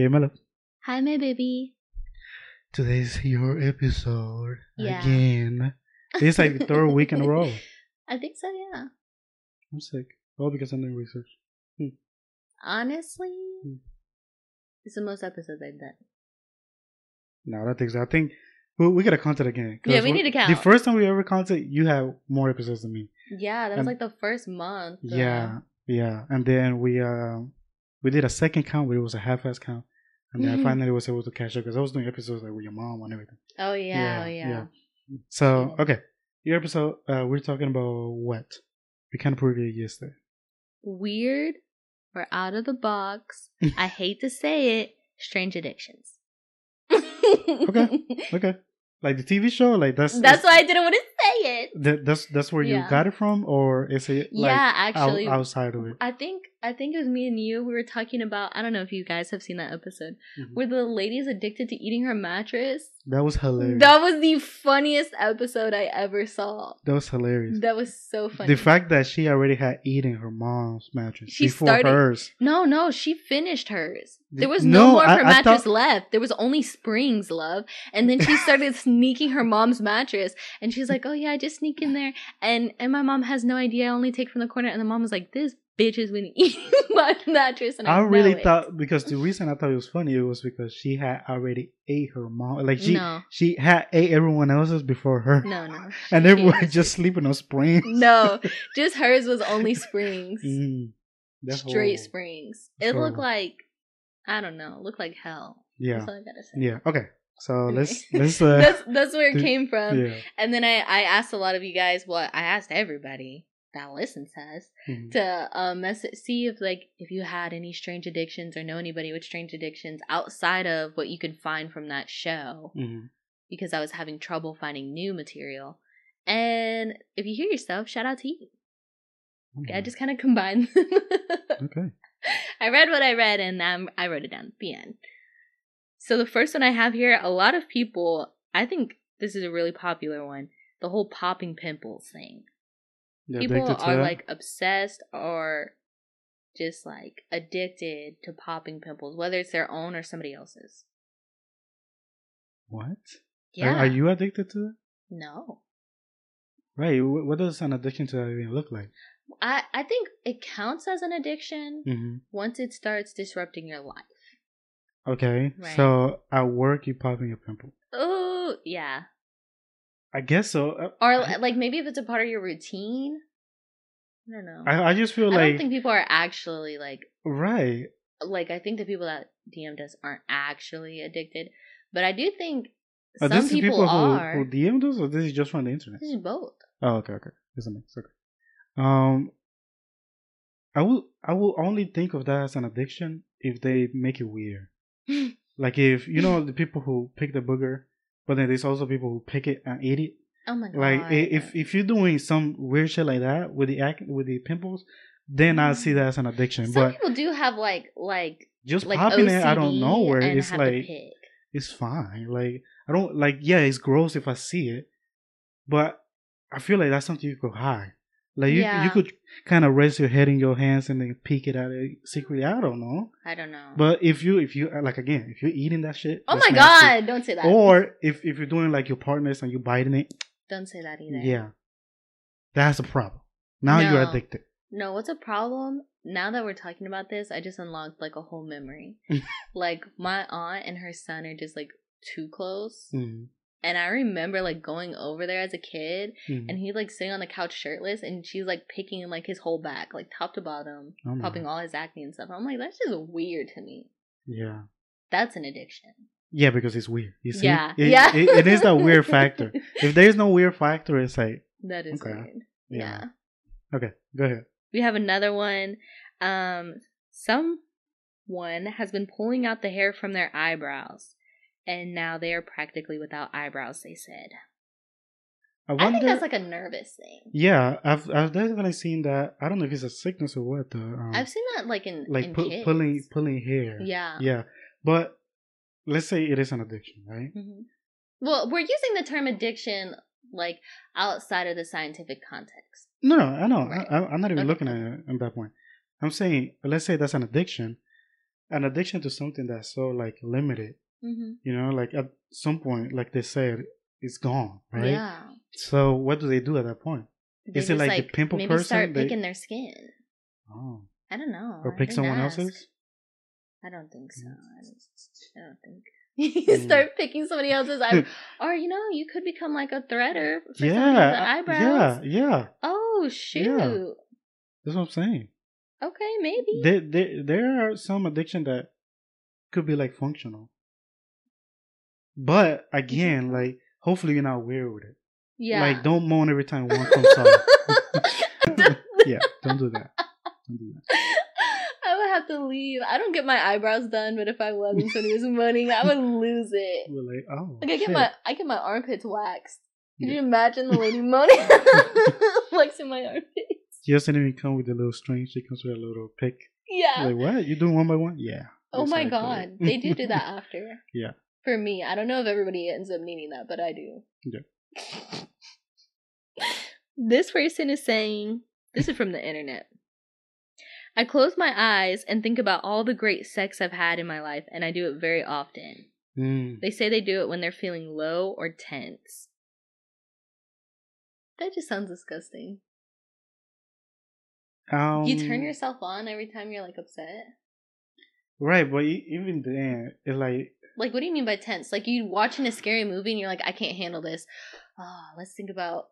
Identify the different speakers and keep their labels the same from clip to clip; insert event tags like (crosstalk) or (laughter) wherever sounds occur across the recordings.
Speaker 1: Hey, Melo.
Speaker 2: Hi, my baby.
Speaker 1: Today's your episode
Speaker 2: Yeah.
Speaker 1: again. It's like the third week in a row. (laughs)
Speaker 2: I think so, yeah.
Speaker 1: I'm sick. All because I'm doing research.
Speaker 2: Honestly,
Speaker 1: Hmm.
Speaker 2: it's the most episodes I've done.
Speaker 1: No, I don't think so. I think we, we gotta count it again.
Speaker 2: Yeah, we need to count.
Speaker 1: The first time we ever counted, you have more episodes than me.
Speaker 2: Yeah, that was like the first month.
Speaker 1: Yeah, yeah. And then we uh we did a second count, but it was a half-ass count. And then I finally was able to catch up because I was doing episodes like with your mom and everything.
Speaker 2: Oh yeah,
Speaker 1: Yeah,
Speaker 2: oh yeah.
Speaker 1: yeah. So okay, your episode. Uh, we're talking about what we kind of previewed yesterday.
Speaker 2: Weird or out of the box. I (laughs) hate to say it. Strange addictions.
Speaker 1: Okay. (laughs) Okay, like the TV show, like that's
Speaker 2: That's why I didn't want to it.
Speaker 1: that, that's that's where
Speaker 2: Yeah.
Speaker 1: you got it from, or is it like
Speaker 2: yeah,
Speaker 1: out-
Speaker 2: actually,
Speaker 1: outside of it?
Speaker 2: I think I think it was me and you. We were talking about. I don't know if you guys have seen that episode
Speaker 1: Mhm.
Speaker 2: where the lady is addicted to eating her mattress.
Speaker 1: That was hilarious.
Speaker 2: That was the funniest episode I ever saw.
Speaker 1: That was hilarious.
Speaker 2: That was so funny.
Speaker 1: The fact that she already had eaten her mom's mattress
Speaker 2: She
Speaker 1: before
Speaker 2: started-
Speaker 1: hers.
Speaker 2: no, no, she finished hers. There was no,
Speaker 1: No,
Speaker 2: more of her
Speaker 1: I
Speaker 2: mattress
Speaker 1: thought-
Speaker 2: left. There was only springs, love. And then she started (laughs) sneaking her mom's mattress, and she's like, "Oh yeah, I just sneak in there." And and my mom has no idea. I only take from the corner. And the mom was like, "This bitch is been (laughs) eating my mattress." And I,
Speaker 1: I really
Speaker 2: it.
Speaker 1: thought because the reason I thought it was funny it was because she had already ate her mom. Like she
Speaker 2: no,
Speaker 1: she had ate everyone else's before her.
Speaker 2: no, no, (laughs)
Speaker 1: and
Speaker 2: She-
Speaker 1: everyone just sleeping on springs. (laughs)
Speaker 2: no. Just hers was only springs,
Speaker 1: Mm,
Speaker 2: straight
Speaker 1: horrible.
Speaker 2: springs.
Speaker 1: That's
Speaker 2: It looked like I don't know, it looked like hell.
Speaker 1: Yeah.
Speaker 2: That's all I gotta say.
Speaker 1: Yeah. Okay. So
Speaker 2: Okay.
Speaker 1: let's (laughs) let's uh
Speaker 2: that's that's where it came from.
Speaker 1: yeah.
Speaker 2: And then I I asked a lot of you guys. Well, I asked everybody that listens to us
Speaker 1: Mhm.
Speaker 2: to um mess- see if like if you had any strange addictions or know anybody with strange addictions outside of what you could find from that show
Speaker 1: Mhm.
Speaker 2: because I was having trouble finding new material. And if you hear yourself, shout out to you. Okay, I
Speaker 1: Mhm.
Speaker 2: just kind of combined. (laughs)
Speaker 1: Okay.
Speaker 2: I read what I read and um, I wrote it down at the end. So the first one I have here, a lot of people, I think this is a really popular one. The whole popping pimples thing. People are
Speaker 1: that?
Speaker 2: like obsessed or just like addicted to popping pimples, whether it's their own or somebody else's.
Speaker 1: what? Are-
Speaker 2: Yeah.
Speaker 1: Are, you addicted to that?
Speaker 2: No.
Speaker 1: Right. What does an addiction to that even look like?
Speaker 2: I, I think it counts as an addiction
Speaker 1: hmm
Speaker 2: once it starts disrupting your life.
Speaker 1: Okay.
Speaker 2: Right.
Speaker 1: So at work, you popping a pimple.
Speaker 2: Oh, yeah.
Speaker 1: I guess so. Uh,
Speaker 2: Or
Speaker 1: I-
Speaker 2: like maybe if it's a part of your routine. I don't know.
Speaker 1: I, I just feel
Speaker 2: I
Speaker 1: like I
Speaker 2: don't think people are actually like
Speaker 1: right.
Speaker 2: like I think the people that DM'd us aren't actually addicted, but I do think
Speaker 1: Are
Speaker 2: some people,
Speaker 1: people who,
Speaker 2: are.
Speaker 1: who DM those, or this is just from the internet?
Speaker 2: this is both.
Speaker 1: Oh, okay, okay. This mix. Okay. Um, I will, I will only think of that as an addiction if they make it weird. (laughs) like if you know the people who pick the booger, but then there's also people who pick it and eat it.
Speaker 2: Oh my god!
Speaker 1: Like if if you're doing some weird shit like that with the with the pimples, then I mm-hmm. see that as an addiction.
Speaker 2: some
Speaker 1: but
Speaker 2: people do have like like
Speaker 1: just
Speaker 2: like
Speaker 1: popping
Speaker 2: OCD
Speaker 1: it out of nowhere,
Speaker 2: and
Speaker 1: it's like it's fine. Like I don't like yeah, it's gross if I see it, but I feel like that's something you could hide. Like you
Speaker 2: Yeah.
Speaker 1: you could kind of rest your head in your hands and then peek it out secretly. I don't know.
Speaker 2: I don't know.
Speaker 1: But if you if you like again if you're eating that shit,
Speaker 2: oh my god! Don't say that.
Speaker 1: Or if if you're doing like your partners and you biting it,
Speaker 2: don't say that either.
Speaker 1: yeah, that's a problem. Now you're addicted.
Speaker 2: No, what's a problem? Now that we're talking about this, I just unlocked like a whole memory. (laughs) like my aunt and her son are just like too close.
Speaker 1: Mm,
Speaker 2: And I remember like going over there as a kid
Speaker 1: mm.
Speaker 2: and he like sitting on the couch shirtless and she's like picking like his whole back, like top to bottom,
Speaker 1: Oh
Speaker 2: popping all his acne and stuff. I'm like, that's just weird to me.
Speaker 1: Yeah.
Speaker 2: That's an addiction.
Speaker 1: Yeah, because it's weird. You see,
Speaker 2: Yeah.
Speaker 1: It-
Speaker 2: yeah.
Speaker 1: it- it is that weird factor. (laughs) If there's no weird factor, it's like
Speaker 2: that is
Speaker 1: Okay.
Speaker 2: weird.
Speaker 1: Yeah.
Speaker 2: yeah.
Speaker 1: okay, go ahead.
Speaker 2: We have another one. Um, someone has been pulling out the hair from their eyebrows, and now they are practically without eyebrows. They said.
Speaker 1: I
Speaker 2: I
Speaker 1: wonder.
Speaker 2: think that's like a nervous thing.
Speaker 1: yeah, I've I've definitely seen that. I don't know if it's a sickness or what. The um,
Speaker 2: I've seen that like in
Speaker 1: like
Speaker 2: in
Speaker 1: pu- pulling pulling hair.
Speaker 2: Yeah.
Speaker 1: yeah, but let's say it is an addiction, right?
Speaker 2: hmm Well, we're using the term addiction like outside of the scientific context.
Speaker 1: No, no, I know.
Speaker 2: Right.
Speaker 1: I, I'm not even
Speaker 2: Okay.
Speaker 1: looking at it at that point. I'm saying, let's say that's an addiction. an addiction to something that's so like limited.
Speaker 2: Hmm
Speaker 1: You know, like at some point, like they said, it's gone, right?
Speaker 2: Yeah.
Speaker 1: So what do they do at that point?
Speaker 2: They
Speaker 1: Is it
Speaker 2: just,
Speaker 1: like the pimple
Speaker 2: maybe
Speaker 1: person?
Speaker 2: start
Speaker 1: They-
Speaker 2: picking their skin.
Speaker 1: Oh,
Speaker 2: I don't know.
Speaker 1: or pick someone
Speaker 2: ask.
Speaker 1: else's?
Speaker 2: I don't think so.
Speaker 1: Mm.
Speaker 2: I don't, I don't think. (laughs) you
Speaker 1: Mm.
Speaker 2: start picking somebody else's eye, (laughs) or you know, you could become like a threader for
Speaker 1: Yeah,
Speaker 2: somebody's
Speaker 1: uh,
Speaker 2: eyebrows.
Speaker 1: yeah, yeah.
Speaker 2: Oh shoot.
Speaker 1: That's what I'm saying.
Speaker 2: Okay, maybe.
Speaker 1: There, there, there are some addiction that could be like functional, but again, like hopefully you're not weird with it.
Speaker 2: yeah.
Speaker 1: Like don't moan every time one (laughs) comes out. (laughs) yeah, don't do that. Don't do that. (laughs)
Speaker 2: I would have to leave. I don't get my eyebrows done, but if I was and somebody was moaning, I would lose it.
Speaker 1: We're like, oh,
Speaker 2: Like I get
Speaker 1: shit.
Speaker 2: my I get my armpits waxed. Can
Speaker 1: Yeah.
Speaker 2: you imagine the lady moaning, waxing my armpits?
Speaker 1: She doesn't even come with a little string. She comes with a little pick.
Speaker 2: Yeah.
Speaker 1: Like what? You doing one by one? Yeah.
Speaker 2: oh my god, they do do that after.
Speaker 1: Yeah.
Speaker 2: For me, I don't know if everybody ends up needing that, but I do.
Speaker 1: Yeah. (laughs)
Speaker 2: this person is saying, this is from the internet. I close my eyes and think about all the great sex I've had in my life, and I do it very often.
Speaker 1: Mm.
Speaker 2: They say they do it when they're feeling low or tense. That just sounds disgusting.
Speaker 1: Um,
Speaker 2: you turn yourself on every time you're like upset.
Speaker 1: right, but even then, it's like
Speaker 2: Like, what do you mean by tense? Like, you watching a scary movie and you're like, I can't handle this. Oh, let's think about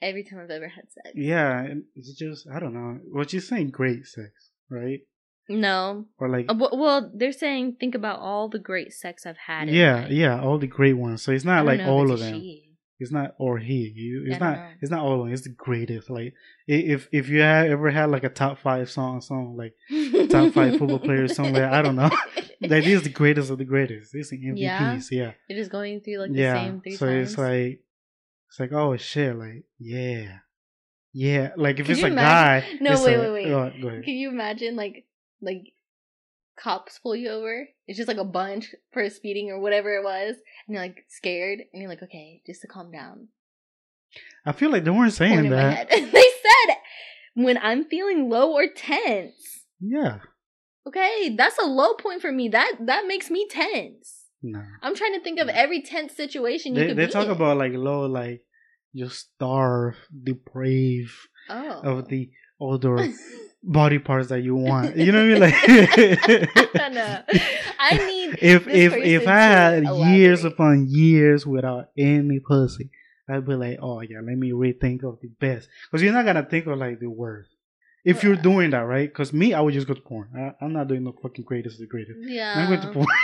Speaker 2: every time I've ever had sex.
Speaker 1: yeah, and it's just I don't know. What you're saying, great sex, right?
Speaker 2: No.
Speaker 1: Or like
Speaker 2: Uh, well, they're saying think about all the great sex I've had. in
Speaker 1: yeah, yeah, all the great ones. So it's not like all of them.
Speaker 2: she.
Speaker 1: It's not or he. You, it's
Speaker 2: don't know.
Speaker 1: It's not all of them. It's the greatest. Like if if you have ever had like a top five song, song like top five football players somewhere, I don't know. (laughs) like this is the greatest of the greatest. Is the MVPs. Yeah,
Speaker 2: You're just going through like the
Speaker 1: yeah.
Speaker 2: same three
Speaker 1: so
Speaker 2: times.
Speaker 1: it's like it's like oh shit, like yeah, yeah. Like if
Speaker 2: Could
Speaker 1: it's a
Speaker 2: imagine-
Speaker 1: guy.
Speaker 2: No, wait,
Speaker 1: a-
Speaker 2: wait, wait.
Speaker 1: oh, go.
Speaker 2: Can you imagine like like cops pull you over? It's just like a bunch for speeding or whatever it was, and you're like scared, and you're like, okay, just to calm down.
Speaker 1: I feel like they weren't saying that. (laughs)
Speaker 2: they said when I'm feeling low or tense.
Speaker 1: Yeah,
Speaker 2: Okay, that's a low point for me. That that makes me tense.
Speaker 1: no.
Speaker 2: I'm trying to think of every tense situation you
Speaker 1: They they talk
Speaker 2: in.
Speaker 1: about like low, like you starve, deprave
Speaker 2: oh.
Speaker 1: of the other (laughs) body parts that you want. You know what I mean? (laughs) Like
Speaker 2: I know. I need (laughs)
Speaker 1: if if if I had years upon years without any pussy, I'd be like, oh yeah, let me rethink of the best. Because you're not gonna think of like the worst. If you're doing that, right? Because me, I would just go to porn. I, I'm not doing no fucking greatest of the greatest.
Speaker 2: Yeah.
Speaker 1: I'm going to porn. (laughs)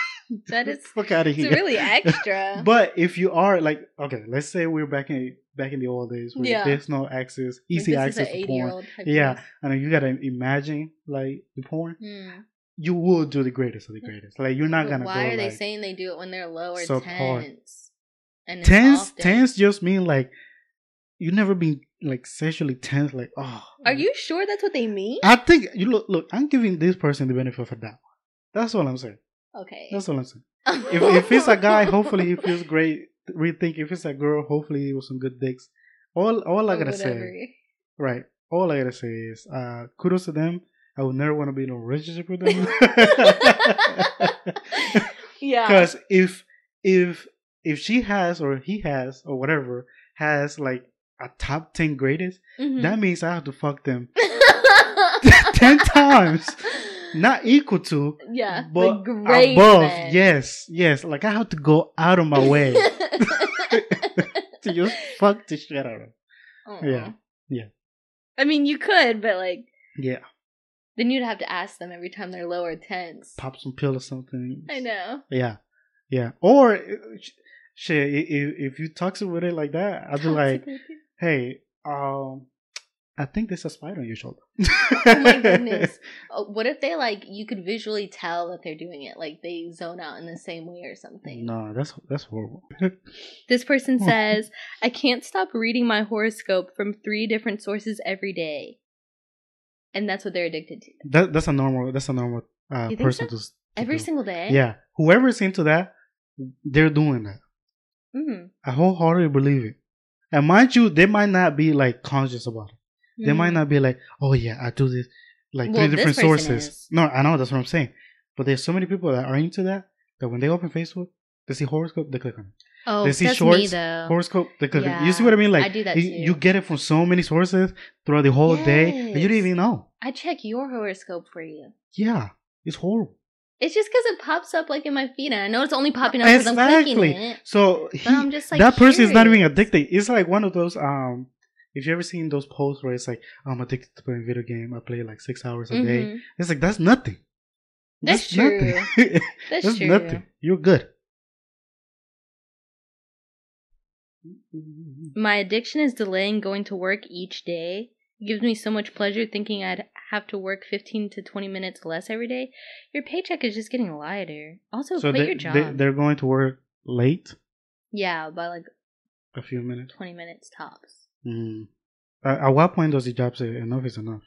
Speaker 2: That is (laughs)
Speaker 1: fuck out of here.
Speaker 2: it's really (laughs) extra.
Speaker 1: But if you are like, okay, let's say we're back in back in the old days where
Speaker 2: Yeah.
Speaker 1: there's no access, easy access to porn. Yeah,
Speaker 2: place.
Speaker 1: and you gotta imagine like the porn.
Speaker 2: Hmm.
Speaker 1: You will do the greatest of the greatest. Like you're not
Speaker 2: But
Speaker 1: gonna
Speaker 2: why
Speaker 1: go
Speaker 2: are they
Speaker 1: like
Speaker 2: saying they do it when they're low or
Speaker 1: subpar.
Speaker 2: tense? And it's
Speaker 1: tense. Tense just mean like you never been like sexually tense. Like oh,
Speaker 2: Are you sure that's what they mean?
Speaker 1: I think you look. Look, I'm giving this person the benefit of the doubt. That's all I'm saying.
Speaker 2: Okay.
Speaker 1: That's all I'm saying. If (laughs) if it's a guy, hopefully he feels great. Rethink. If it's a girl, hopefully it was some good dicks. All all I gotta say, right? All I gotta say is, uh, kudos to them. I would never want to be in a relationship with them. (laughs)
Speaker 2: yeah.
Speaker 1: Because if if if she has or he has or whatever has like a top ten greatest,
Speaker 2: Mhm.
Speaker 1: that means I have to fuck them (laughs) (laughs) ten times, not equal to,
Speaker 2: yeah.
Speaker 1: but
Speaker 2: the great
Speaker 1: above. Yes, yes. Like I have to go out of my way (laughs) to just fuck the shit out of them.
Speaker 2: Aw.
Speaker 1: Yeah. Yeah.
Speaker 2: I mean, you could, but like,
Speaker 1: Yeah,
Speaker 2: then you'd have to ask them every time they're low or tense.
Speaker 1: pop some pill or something.
Speaker 2: I know.
Speaker 1: Yeah, yeah. Or uh, shit, if if you toxic with it like that, I'd be like, hey, um, I think there's a spider on your shoulder. (laughs)
Speaker 2: oh my goodness. Oh, what if they like you could visually tell that they're doing it, like they zone out in the same way or something?
Speaker 1: No, that's that's horrible. (laughs)
Speaker 2: This person says, I can't stop reading my horoscope from three different sources every day. And that's what they're addicted to.
Speaker 1: that that's a normal that's a normal uh, person
Speaker 2: so?
Speaker 1: to, to
Speaker 2: Every
Speaker 1: do.
Speaker 2: single day?
Speaker 1: Yeah, whoever's into that, they're doing that.
Speaker 2: Mm.
Speaker 1: I wholeheartedly believe it. And mind you, they might not be like conscious about it. They
Speaker 2: Mm.
Speaker 1: might not be like, oh yeah, I do this like
Speaker 2: Well,
Speaker 1: three different sources.
Speaker 2: is.
Speaker 1: No, I know that's what I'm saying. But there's so many people that are into that that when they open Facebook, they see horoscope, they click on it.
Speaker 2: Oh,
Speaker 1: they see
Speaker 2: that's
Speaker 1: shorts,
Speaker 2: me though.
Speaker 1: Horoscope, they click on it. You see what I mean? Like
Speaker 2: I do that
Speaker 1: you, you get it from so many sources throughout the whole day and you didn't even know.
Speaker 2: I check your horoscope for you.
Speaker 1: Yeah, it's horrible.
Speaker 2: It's just because it pops up like in my feed, and I know it's only popping up because I'm clicking it.
Speaker 1: So he,
Speaker 2: I'm just like
Speaker 1: that person is not even addicted. It's like one of those um. If you ever seen those posts where it's like I'm addicted to playing video game, I play like six hours a day.
Speaker 2: Mhm.
Speaker 1: It's like that's nothing.
Speaker 2: That's
Speaker 1: nothing. (laughs)
Speaker 2: That's,
Speaker 1: That's
Speaker 2: true.
Speaker 1: nothing. You're good.
Speaker 2: My addiction is delaying going to work each day. It gives me so much pleasure thinking I'd have to work 15 to 20 minutes less every day. Your paycheck is just getting lighter. Also,
Speaker 1: So
Speaker 2: quit
Speaker 1: they,
Speaker 2: your job.
Speaker 1: they, they're going to work late,
Speaker 2: yeah, by like
Speaker 1: a few minutes.
Speaker 2: 20 minutes tops.
Speaker 1: Mm. At, at what point does the job say enough is enough?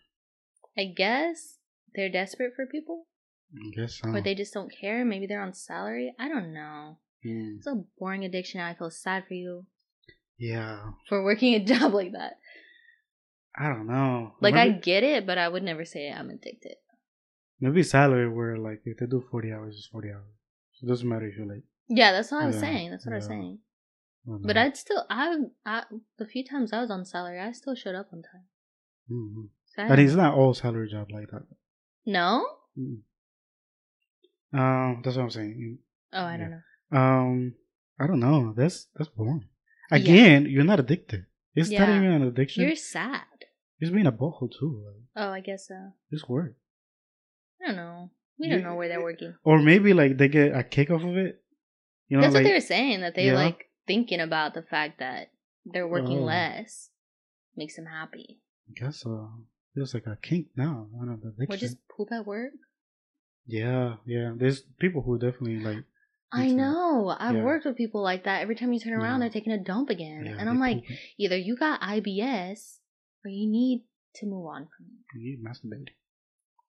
Speaker 2: I guess they're desperate for people,
Speaker 1: I guess so.
Speaker 2: or they just don't care. Maybe they're on salary. I don't know.
Speaker 1: Mm.
Speaker 2: It's a boring addiction. I feel sad for you
Speaker 1: Yeah,
Speaker 2: for working a (laughs) job like that.
Speaker 1: I don't know.
Speaker 2: Like, I get it, but I would never say I'm addicted.
Speaker 1: maybe salary where like if they do forty hours, it's forty hours. So it doesn't matter if you're late.
Speaker 2: Yeah, that's what I was
Speaker 1: Yeah,
Speaker 2: saying. That's what I was saying. But. I'd still, I, I, the few times I was on salary, I still showed up on time.
Speaker 1: Mhm.
Speaker 2: So
Speaker 1: But it's not all salary job like that.
Speaker 2: no?
Speaker 1: Mm. Um, that's what I'm saying.
Speaker 2: Oh, I
Speaker 1: Yeah.
Speaker 2: don't know.
Speaker 1: Um, I don't know. That's that's boring.
Speaker 2: Yeah.
Speaker 1: Again, you're not addicted. It's not even an addiction.
Speaker 2: You're sad.
Speaker 1: It's being a butthole too. Like,
Speaker 2: Oh, I guess so.
Speaker 1: it's work.
Speaker 2: I don't know. We don't know where they're working.
Speaker 1: Or maybe like they get a kick off of it. You know,
Speaker 2: That's
Speaker 1: like
Speaker 2: what they were saying. That they
Speaker 1: Yeah.
Speaker 2: like thinking about the fact that they're working
Speaker 1: Oh.
Speaker 2: less makes them happy.
Speaker 1: I guess uh, feels like a kink now. I don't know.
Speaker 2: Or just poop at work.
Speaker 1: yeah, yeah. There's people who definitely like.
Speaker 2: I know. I've
Speaker 1: yeah.
Speaker 2: worked with people like that. Every time you turn around,
Speaker 1: Yeah.
Speaker 2: they're taking a dump again, and I'm like, either you got IBS you need to move on from it.
Speaker 1: you masturbate.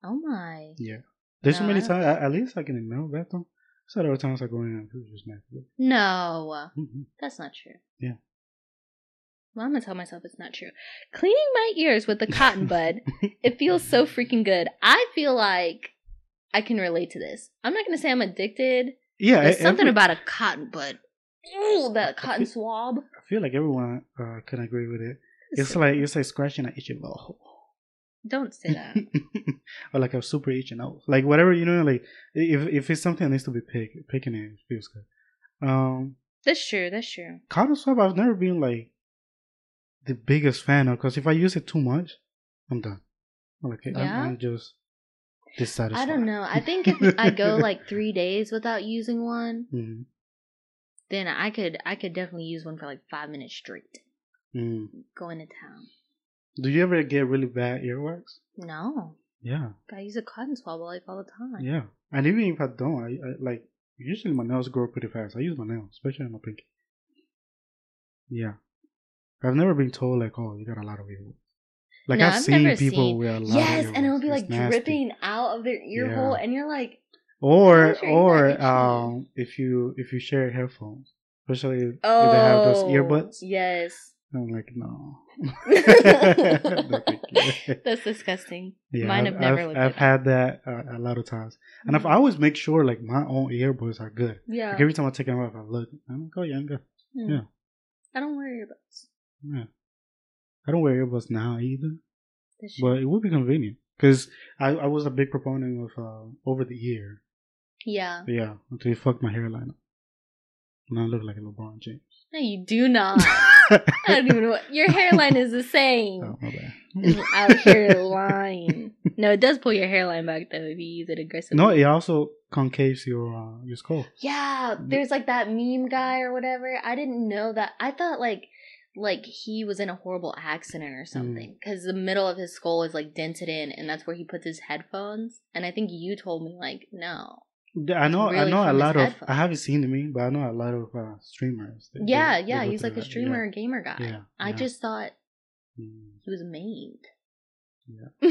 Speaker 2: Oh my.
Speaker 1: Yeah. There's so many times. At least like in the male bathroom. So there were times I go in and people just masturbate.
Speaker 2: No,
Speaker 1: Mhm.
Speaker 2: that's not true.
Speaker 1: Yeah.
Speaker 2: Well, I'm gonna tell myself it's not true. Cleaning my ears with the cotton bud, (laughs) it feels so freaking good. I feel like I can relate to this. I'm not gonna say I'm addicted.
Speaker 1: Yeah,
Speaker 2: There's something
Speaker 1: every-
Speaker 2: about a cotton bud. Ooh, that cotton
Speaker 1: feel-
Speaker 2: swab.
Speaker 1: I feel like everyone uh, can agree with it. It's like it's like scratching an itchy little
Speaker 2: Don't say that. (laughs)
Speaker 1: or like a super itchy nose. Like whatever you know, like if if it's something that needs to be picked, picking it feels good. Um,
Speaker 2: that's true. That's true.
Speaker 1: cotton swab, I've never been like the biggest fan of because if I use it too much, I'm done. Like I'm, I'm just dissatisfied.
Speaker 2: I don't know. I think if I go (laughs) like three days without using one,
Speaker 1: Mhm.
Speaker 2: then I could I could definitely use one for like five minutes straight.
Speaker 1: Mm.
Speaker 2: Going to town.
Speaker 1: Do you ever get really bad earwax?
Speaker 2: No,
Speaker 1: Yeah,
Speaker 2: I use a cotton swab like all the time.
Speaker 1: yeah. And even if I don't, I, I like usually my nails grow pretty fast. I use my nails, especially on my pinky. Yeah, I've never been told like, oh, you got a lot of earwax. Like
Speaker 2: No,
Speaker 1: I've,
Speaker 2: I've
Speaker 1: seen
Speaker 2: never
Speaker 1: people
Speaker 2: seen-
Speaker 1: with a lot
Speaker 2: Yes,
Speaker 1: of
Speaker 2: and it'll be like
Speaker 1: It's nasty.
Speaker 2: dripping out of their ear
Speaker 1: Yeah.
Speaker 2: hole, and you're like,
Speaker 1: Or
Speaker 2: How's your ear
Speaker 1: or um, if you if you share headphones, especially if
Speaker 2: oh,
Speaker 1: they have those earbuds,
Speaker 2: Yes,
Speaker 1: I'm like, no. (laughs) (laughs) No, thank you.
Speaker 2: that's disgusting.
Speaker 1: Yeah,
Speaker 2: Mine
Speaker 1: I've,
Speaker 2: have never
Speaker 1: I've, I've had that uh, a lot of times, and if I always make sure like my own earbuds are good.
Speaker 2: Yeah,
Speaker 1: Like every time I take them off, I look. I'm like, oh yeah, I'm good.
Speaker 2: Hmm.
Speaker 1: yeah.
Speaker 2: I don't wear earbuds.
Speaker 1: Yeah, I don't wear earbuds now either, but it would be convenient because I, I was a big proponent of uh, over the ear.
Speaker 2: yeah,
Speaker 1: Yeah, until you fucked my hairline up. Now I look like a LeBron James.
Speaker 2: no, you do not. (laughs) I don't even know. What, your hairline is the same.
Speaker 1: Oh my bad.
Speaker 2: It's out here lying. No, it does pull your hairline back though if you use it aggressively.
Speaker 1: no, it also concaves your uh, your skull.
Speaker 2: Yeah, there's like that meme guy or whatever. I didn't know that. I thought like like he was in a horrible accident or something because the middle of his skull is like dented in, and that's where he puts his headphones. And I think you told me like no.
Speaker 1: I know. I know a lot of. I haven't seen the meme, but I know a lot of uh, streamers.
Speaker 2: Yeah, yeah, he's like a streamer
Speaker 1: yeah.
Speaker 2: gamer guy.
Speaker 1: Yeah,
Speaker 2: I
Speaker 1: yeah.
Speaker 2: just thought
Speaker 1: Mm,
Speaker 2: he was maimed.
Speaker 1: Yeah. (laughs)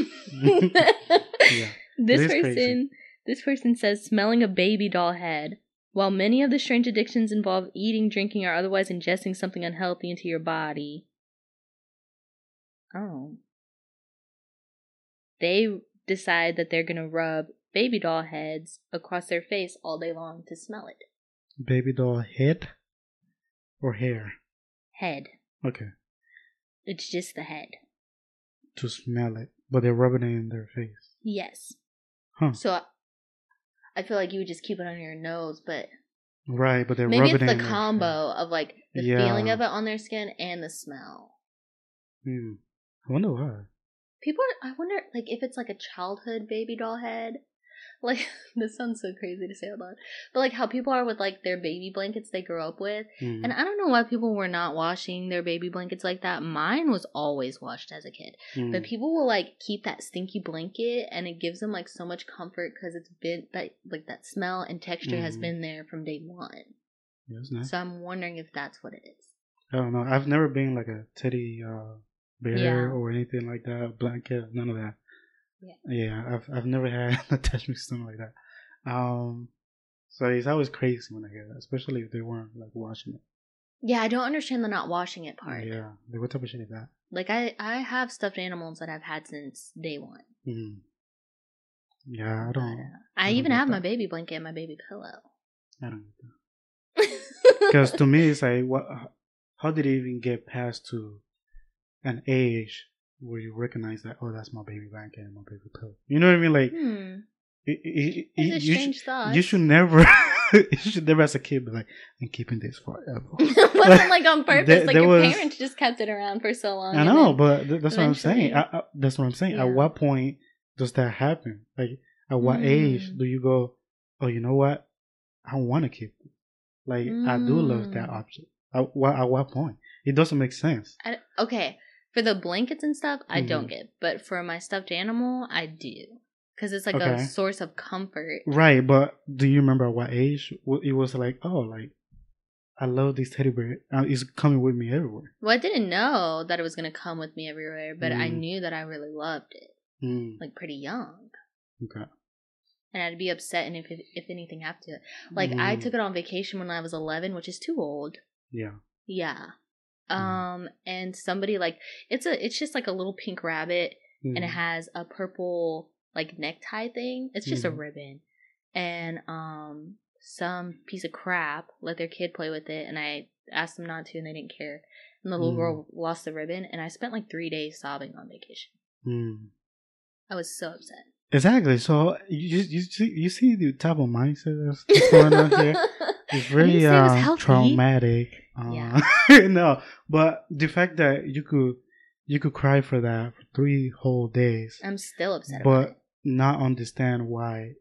Speaker 1: yeah.
Speaker 2: this person
Speaker 1: crazy.
Speaker 2: this person says smelling a baby doll head. While many of the strange addictions involve eating, drinking, or otherwise ingesting something unhealthy into your body. Oh. They decide that they're gonna rub baby doll heads across their face all day long to smell it.
Speaker 1: Baby doll head or hair?
Speaker 2: Head.
Speaker 1: Okay.
Speaker 2: It's just the head.
Speaker 1: To smell it, but they're rubbing it in their face.
Speaker 2: Yes.
Speaker 1: Huh.
Speaker 2: So I- I feel like you would just keep it on your nose, but
Speaker 1: Right, but they're
Speaker 2: maybe
Speaker 1: rubbing
Speaker 2: it's
Speaker 1: it
Speaker 2: the combo of like the
Speaker 1: Yeah.
Speaker 2: feeling of it on their skin and the smell.
Speaker 1: Hmm. I wonder why.
Speaker 2: People, are, I wonder, like, if it's like a childhood baby doll head. Like, (laughs) this sounds so crazy to say out loud. But, like, how people are with, like, their baby blankets they grew up with.
Speaker 1: Hmm.
Speaker 2: And I don't know why people were not washing their baby blankets like that. Mine was always washed as a kid.
Speaker 1: Hmm.
Speaker 2: But people will, like, keep that stinky blanket and it gives them, like, so much comfort because it's been, that, like, that smell and texture has
Speaker 1: Mhm.
Speaker 2: been there from day one.
Speaker 1: Yeah, nice.
Speaker 2: So I'm wondering if that's what it is.
Speaker 1: I don't know. I've never been like a teddy uh, bear
Speaker 2: Yeah.
Speaker 1: or anything like that. Blanket, none of that.
Speaker 2: Yeah.
Speaker 1: Yeah, I've I've never had (laughs) attachment to something like that. Um, so it's always crazy when I hear that, especially if they weren't like washing it.
Speaker 2: Yeah, I don't understand the not washing it part.
Speaker 1: Yeah, like what type of shit is that?
Speaker 2: Like I, I have stuffed animals that I've had since day one.
Speaker 1: Mm. Yeah, I don't.
Speaker 2: uh, I,
Speaker 1: I
Speaker 2: even have my baby blanket and my baby pillow.
Speaker 1: I don't get that. (laughs) Because to me, it's like, what? How did it even get past to an age where you recognize that? Oh, that's my baby blanket and my baby pillow. You know what I mean? Like,
Speaker 2: hmm.
Speaker 1: it, it,
Speaker 2: It's
Speaker 1: it,
Speaker 2: a
Speaker 1: you,
Speaker 2: strange
Speaker 1: should,
Speaker 2: thought.
Speaker 1: you should never, (laughs) you should never as a kid be like, I'm keeping this forever. (laughs)
Speaker 2: it wasn't like on purpose.
Speaker 1: There-
Speaker 2: like
Speaker 1: there
Speaker 2: your
Speaker 1: was-
Speaker 2: parents just kept it around for so long.
Speaker 1: I know, but th- that's what I'm saying.
Speaker 2: eventually-
Speaker 1: I, I, that's what I'm saying. At what point does that happen? Like, at what age
Speaker 2: Mm.
Speaker 1: do you go? Oh, you know what? I want to keep it. Like, I do love that
Speaker 2: Mm.
Speaker 1: object. At what, at what point? It doesn't make sense.
Speaker 2: I, okay, for the blankets and stuff, I
Speaker 1: Mhm.
Speaker 2: don't get. But for my stuffed animal, I do. Because it's like
Speaker 1: Okay.
Speaker 2: a source of comfort.
Speaker 1: Right, but do you remember what age it was like? Oh, like I love this teddy bear. Uh, it's coming with me everywhere.
Speaker 2: Well, I didn't know that it was going to come with me everywhere, but I
Speaker 1: Mm.
Speaker 2: knew that I really loved it.
Speaker 1: Mm,
Speaker 2: Like, pretty young.
Speaker 1: okay.
Speaker 2: And I'd be upset and if, if, if anything happened to it. Like, I
Speaker 1: Mm,
Speaker 2: took it on vacation when I was 11, which is too old.
Speaker 1: Yeah.
Speaker 2: Yeah.
Speaker 1: Mm.
Speaker 2: Um, and somebody like it's a it's just like a little pink rabbit, and it
Speaker 1: Mm,
Speaker 2: has a purple like necktie thing. It's just a
Speaker 1: Mhm.
Speaker 2: ribbon, and um, some piece of crap let their kid play with it, and I asked them not to, and they didn't care. And the little
Speaker 1: Mm.
Speaker 2: girl lost the ribbon, and I spent like three days sobbing on vacation.
Speaker 1: mm.
Speaker 2: I was so upset.
Speaker 1: Exactly. So you you see you see the type of mindset that's going on here. (laughs) It's
Speaker 2: I didn't
Speaker 1: very
Speaker 2: it
Speaker 1: uh, traumatic. Uh,
Speaker 2: Yeah. (laughs)
Speaker 1: no, but the fact that you could you could cry for that for three whole days,
Speaker 2: I'm still upset about
Speaker 1: but not understand why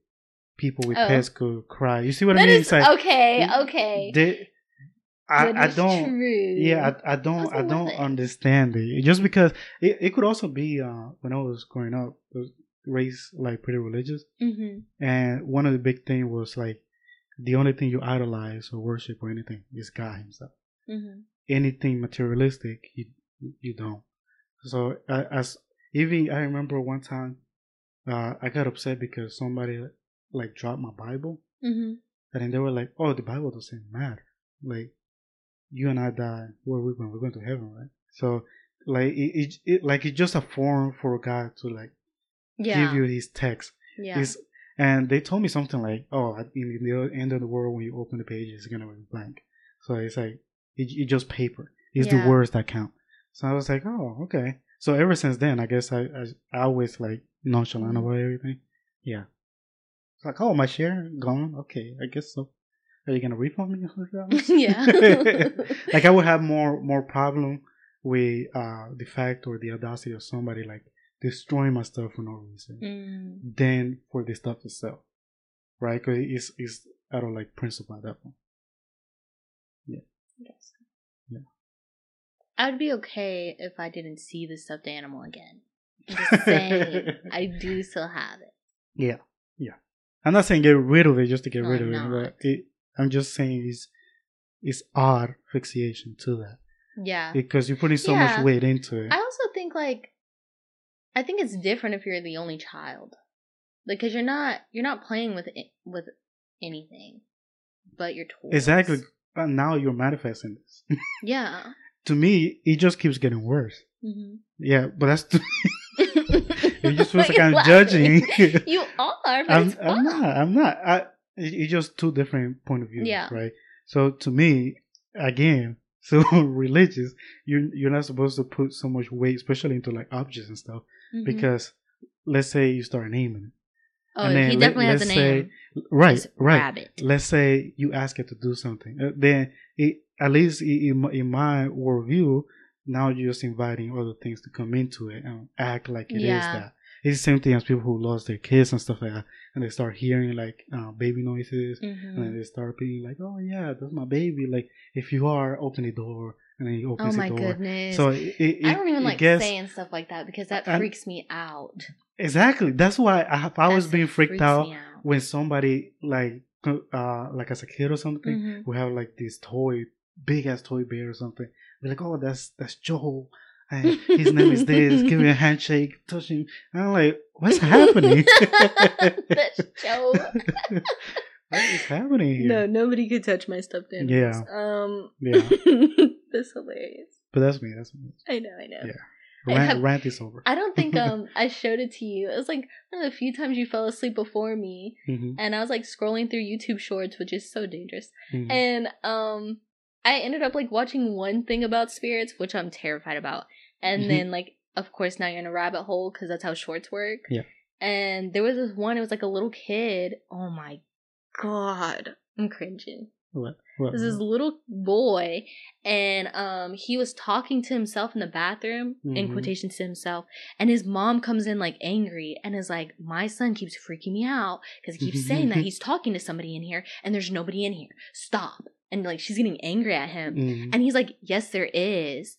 Speaker 1: people with
Speaker 2: Oh.
Speaker 1: pets could cry. You see what I mean?
Speaker 2: is
Speaker 1: It's like
Speaker 2: okay. Okay.
Speaker 1: they, I, I don't.
Speaker 2: True.
Speaker 1: Yeah, I, I don't. I don't
Speaker 2: it.
Speaker 1: understand it. Just because it, it could also be uh, when I was growing up, was raised like pretty religious,
Speaker 2: hmm
Speaker 1: and one of the big thing was like the only thing you idolize or worship or anything is God Himself.
Speaker 2: hmm
Speaker 1: Anything materialistic, you you don't. So as even I remember one time, uh, I got upset because somebody like dropped my Bible,
Speaker 2: hmm
Speaker 1: and then they were like, "Oh, the Bible doesn't matter. Like, you and I die, where we going? We're going to heaven, right?" So, like, it, it, it like it's just a form for God to like
Speaker 2: Yeah.
Speaker 1: give you His text.
Speaker 2: yeah.
Speaker 1: It's, and they told me something like, "Oh, in the end of the world, when you open the page, it's gonna be blank." So it's like it, it's just paper. It's
Speaker 2: Yeah.
Speaker 1: the words that count. So I was like, "Oh, okay." So ever since then, I guess I I, I always like nonchalant
Speaker 2: Mhm.
Speaker 1: about everything. Yeah. It's like, oh, my share gone. Okay, I guess so. Are you gonna refund me? (laughs)
Speaker 2: yeah. (laughs)
Speaker 1: like I would have more more problem with uh the fact or the audacity of somebody like destroying my stuff for no reason
Speaker 2: Mm.
Speaker 1: than for the stuff itself, right? Because it's it's out of like principle at that point.
Speaker 2: Yes.
Speaker 1: Yeah.
Speaker 2: I'd be okay if I didn't see the stuffed animal again. I'm just saying, (laughs) I do still have it.
Speaker 1: Yeah, yeah. I'm not saying get rid of it just to get
Speaker 2: No,
Speaker 1: rid of it, but it, I'm just saying it's it's odd fixation to that
Speaker 2: Yeah.
Speaker 1: because you're putting so
Speaker 2: Yeah.
Speaker 1: much weight into it.
Speaker 2: I also think like, I think it's different if you're the only child, because you're not you're not playing with it, with anything, but your toys.
Speaker 1: Exactly. But now you're manifesting this. (laughs)
Speaker 2: Yeah.
Speaker 1: to me, it just keeps getting worse.
Speaker 2: hmm
Speaker 1: Yeah, but that's (laughs) (laughs) It just feels
Speaker 2: Why
Speaker 1: like
Speaker 2: are
Speaker 1: I'm
Speaker 2: you
Speaker 1: judging.
Speaker 2: you are, but
Speaker 1: I'm, I'm not. I'm not. I, it's just two different point of views.
Speaker 2: Yeah.
Speaker 1: Right. So to me, again, (laughs) so religious, you're you're not supposed to put so much weight, especially into like objects and stuff,
Speaker 2: Mhm.
Speaker 1: because let's say you start naming it.
Speaker 2: oh,
Speaker 1: and then
Speaker 2: he
Speaker 1: let-
Speaker 2: definitely has a name.
Speaker 1: say- Right. Right.
Speaker 2: Rabbit.
Speaker 1: Let's say you ask it to do something, uh, then it at least in my, in my worldview, now you're just inviting other things to come into it and act like it is
Speaker 2: Yeah.
Speaker 1: that. It's the same thing as people who lost their kids and stuff like that, and they start hearing like uh, baby noises,
Speaker 2: Mhm.
Speaker 1: and they start being like, "Oh yeah, that's my baby." Like if you are, open the door, and then he
Speaker 2: Oh
Speaker 1: opens
Speaker 2: my
Speaker 1: the door.
Speaker 2: goodness.
Speaker 1: So it, it,
Speaker 2: I don't even like
Speaker 1: gets-
Speaker 2: saying stuff like that because that
Speaker 1: I-
Speaker 2: freaks me out.
Speaker 1: exactly. That's why I, was
Speaker 2: That
Speaker 1: being freaked out
Speaker 2: out.
Speaker 1: when somebody like uh like as a kid or something
Speaker 2: Mhm.
Speaker 1: who have like this toy big ass toy bear or something they're like oh that's that's joel and his name is this give me a handshake touch him and i'm like what's (laughs) happening
Speaker 2: That's (laughs) Joe.
Speaker 1: what is happening here
Speaker 2: No, nobody could touch my stuffed animals.
Speaker 1: Yeah.
Speaker 2: Um.
Speaker 1: Yeah. (laughs)
Speaker 2: that's hilarious.
Speaker 1: but that's me that's me
Speaker 2: I know. I know.
Speaker 1: Yeah.
Speaker 2: I
Speaker 1: rant,
Speaker 2: have-
Speaker 1: rant is over
Speaker 2: I don't think um I showed it to you. It was like one of the few times you fell asleep before me,
Speaker 1: Mhm,
Speaker 2: and I was like scrolling through YouTube Shorts, which is so dangerous.
Speaker 1: mhm.
Speaker 2: And um I ended up like watching one thing about spirits, which I'm terrified about. And
Speaker 1: Mhm.
Speaker 2: then like of course now you're in a rabbit hole because that's how shorts work.
Speaker 1: Yeah.
Speaker 2: And there was this one, it was like a little kid. Oh my god. I'm cringing.
Speaker 1: what, what,
Speaker 2: This is little boy, and um, he was talking to himself in the bathroom, in
Speaker 1: Mhm.
Speaker 2: quotations to himself, and his mom comes in like angry and is like, "My son keeps freaking me out because he keeps saying that he's (laughs) talking to somebody in here, and there's nobody in here. Stop!" And like she's getting angry at him,
Speaker 1: Mhm.
Speaker 2: and he's like, "Yes, there is."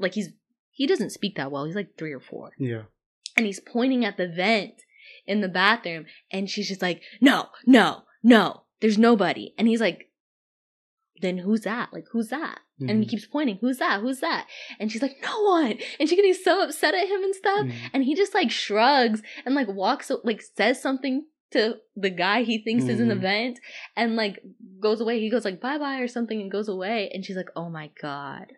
Speaker 2: Like he's he doesn't speak that well. He's like three or four.
Speaker 1: Yeah.
Speaker 2: And he's pointing at the vent in the bathroom and she's just like no no no there's nobody. And he's like then who's that? Like who's that? And he
Speaker 1: Mhm.
Speaker 2: keeps pointing who's that? Who's that? And she's like no one. And she's getting so upset at him and stuff
Speaker 1: Mhm.
Speaker 2: and he just like shrugs and like walks like says something to the guy he thinks is in the
Speaker 1: Mhm.
Speaker 2: vent and like goes away. He goes like bye bye or something and goes away. And she's like oh my god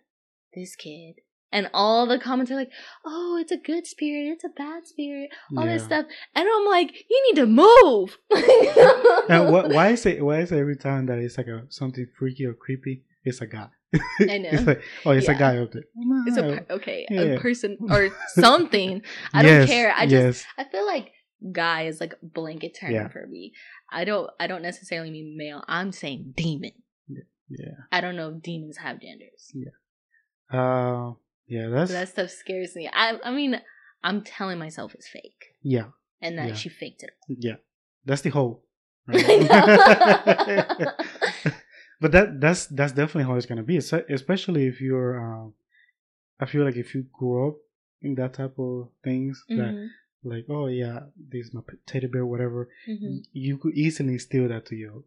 Speaker 2: this kid and all the comments are like oh it's a good spirit it's a bad spirit all this stuff and i'm like you need to move (laughs)
Speaker 1: and why is it why is it every time that it's like a something freaky or creepy it's a guy
Speaker 2: I (laughs) know.
Speaker 1: it's like oh it's a guy up there
Speaker 2: it's a per- okay
Speaker 1: Yeah.
Speaker 2: a person (laughs) or something i don't care i just
Speaker 1: yes.
Speaker 2: I feel like guy is like a blanket term
Speaker 1: Yeah.
Speaker 2: for me. I don't I don't necessarily mean male. I'm saying demon.
Speaker 1: yeah
Speaker 2: I don't know if demons have genders. Yeah.
Speaker 1: Uh yeah that's
Speaker 2: that stuff scares me. I I mean, I'm telling myself it's fake.
Speaker 1: yeah
Speaker 2: And that
Speaker 1: Yeah.
Speaker 2: she faked it.
Speaker 1: yeah that's the whole (laughs)
Speaker 2: know. (laughs)
Speaker 1: but that that's that's definitely how it's gonna be es- especially if you're um i feel like if you grew up in that type of things that
Speaker 2: Mhm,
Speaker 1: like oh yeah this is my teddy bear whatever
Speaker 2: mhm.
Speaker 1: you could easily steal that to your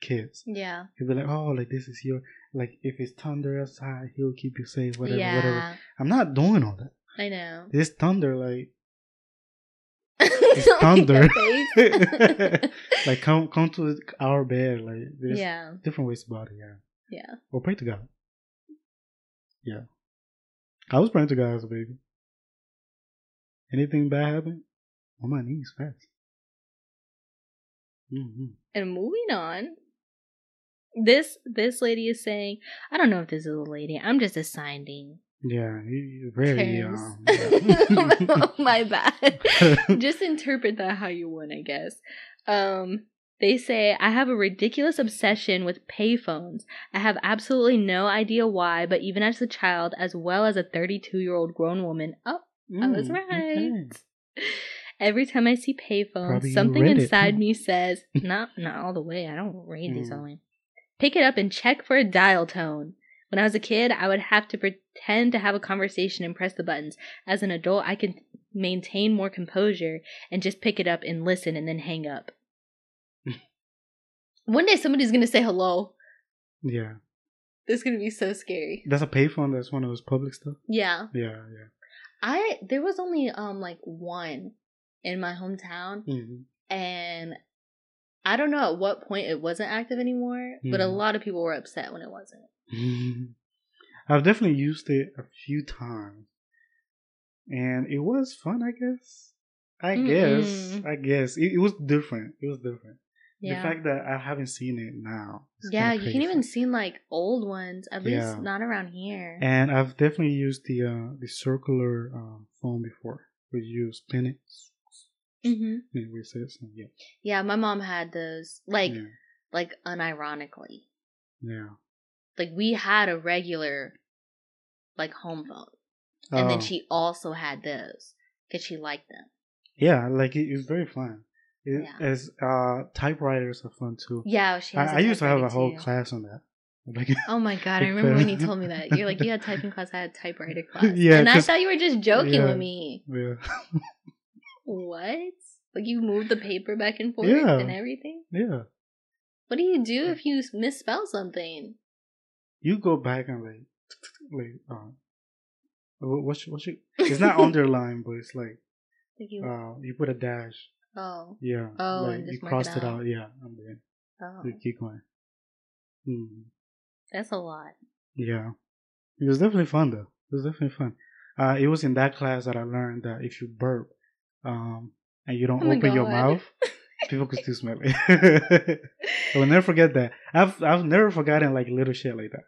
Speaker 1: kids
Speaker 2: Yeah.
Speaker 1: you'll be like oh like this is your like if it's thunder outside he'll keep you safe whatever
Speaker 2: yeah.
Speaker 1: whatever i'm not doing all that
Speaker 2: I know.
Speaker 1: this thunder like (laughs)
Speaker 2: it's
Speaker 1: thunder. (laughs) like come come to our bed like there's
Speaker 2: yeah.
Speaker 1: different ways about it yeah
Speaker 2: Yeah.
Speaker 1: or pray to god yeah i was praying to god as a baby anything bad happen on my knees fast hmm
Speaker 2: And moving on. This this lady is saying, I don't know if this is a lady. I'm just assigning
Speaker 1: yeah you very um, (laughs) (laughs)
Speaker 2: My bad. (laughs) just interpret that how you want, I guess. Um, they say I have a ridiculous obsession with payphones. I have absolutely no idea why, but even as a child, as well as a 32 year old grown woman, oh, I was
Speaker 1: Mm,
Speaker 2: right.
Speaker 1: okay.
Speaker 2: Every time I see payphones,
Speaker 1: Probably
Speaker 2: something
Speaker 1: it,
Speaker 2: inside
Speaker 1: huh?
Speaker 2: me says, not not all the way. I don't read these
Speaker 1: Mm.
Speaker 2: all the way. Pick it up and check for a dial tone. When I was a kid, I would have to pretend to have a conversation and press the buttons. As an adult, I can maintain more composure and just pick it up and listen and then hang up. (laughs) One day somebody's gonna say hello.
Speaker 1: yeah
Speaker 2: This is gonna be so scary.
Speaker 1: that's a payphone that's one of those public stuff
Speaker 2: Yeah.
Speaker 1: yeah yeah
Speaker 2: I there was only um like one in my hometown
Speaker 1: hmm
Speaker 2: and I don't know at what point it wasn't active anymore, but a
Speaker 1: Mhm.
Speaker 2: lot of people were upset when it wasn't. (laughs)
Speaker 1: I've definitely used it a few times, and it was fun, I guess. I guess.
Speaker 2: Mm-mm.
Speaker 1: I guess it, it was different. It was different.
Speaker 2: Yeah.
Speaker 1: The fact that I haven't seen it now.
Speaker 2: yeah, you can
Speaker 1: crazy.
Speaker 2: even see like old ones. At least
Speaker 1: Yeah.
Speaker 2: not around here.
Speaker 1: And I've definitely used the uh, the circular uh, phone before. We use spin it.
Speaker 2: Hmm
Speaker 1: and we yeah.
Speaker 2: Yeah, my mom had those. Like,
Speaker 1: yeah.
Speaker 2: like unironically,
Speaker 1: Yeah.
Speaker 2: like we had a regular, like home phone, and
Speaker 1: Oh,
Speaker 2: then she also had those because she liked them.
Speaker 1: Yeah, like it, it's very fun. It,
Speaker 2: Yeah.
Speaker 1: As uh, typewriters are fun too.
Speaker 2: Yeah, she. Has
Speaker 1: I, I used to have a whole
Speaker 2: too.
Speaker 1: class on that. Like, (laughs)
Speaker 2: Oh my god! I remember when you told me that. You're like, you had typing class, I had typewriter (laughs) class.
Speaker 1: Yeah,
Speaker 2: and I thought you were just joking
Speaker 1: yeah.
Speaker 2: with me.
Speaker 1: yeah, (laughs)
Speaker 2: What? Like you move the paper back and forth
Speaker 1: Yeah.
Speaker 2: and everything?
Speaker 1: yeah.
Speaker 2: What do you do if you misspell something?
Speaker 1: You go back and like, like, what what's what's your, (laughs) It's not underlined, but it's like,
Speaker 2: Like you.
Speaker 1: uh, you put a dash.
Speaker 2: oh.
Speaker 1: Yeah.
Speaker 2: Oh,
Speaker 1: like you
Speaker 2: mark it
Speaker 1: crossed it
Speaker 2: out.
Speaker 1: out. Yeah, then
Speaker 2: Oh.
Speaker 1: you keep going. Hmm.
Speaker 2: That's a lot.
Speaker 1: Yeah. It was definitely fun though. It was definitely fun. Uh, it was in that class that I learned that if you burp, um, and you don't
Speaker 2: Oh
Speaker 1: open your mouth, people can still smell it. (laughs) I will never forget that. I've I've never forgotten like little shit like that.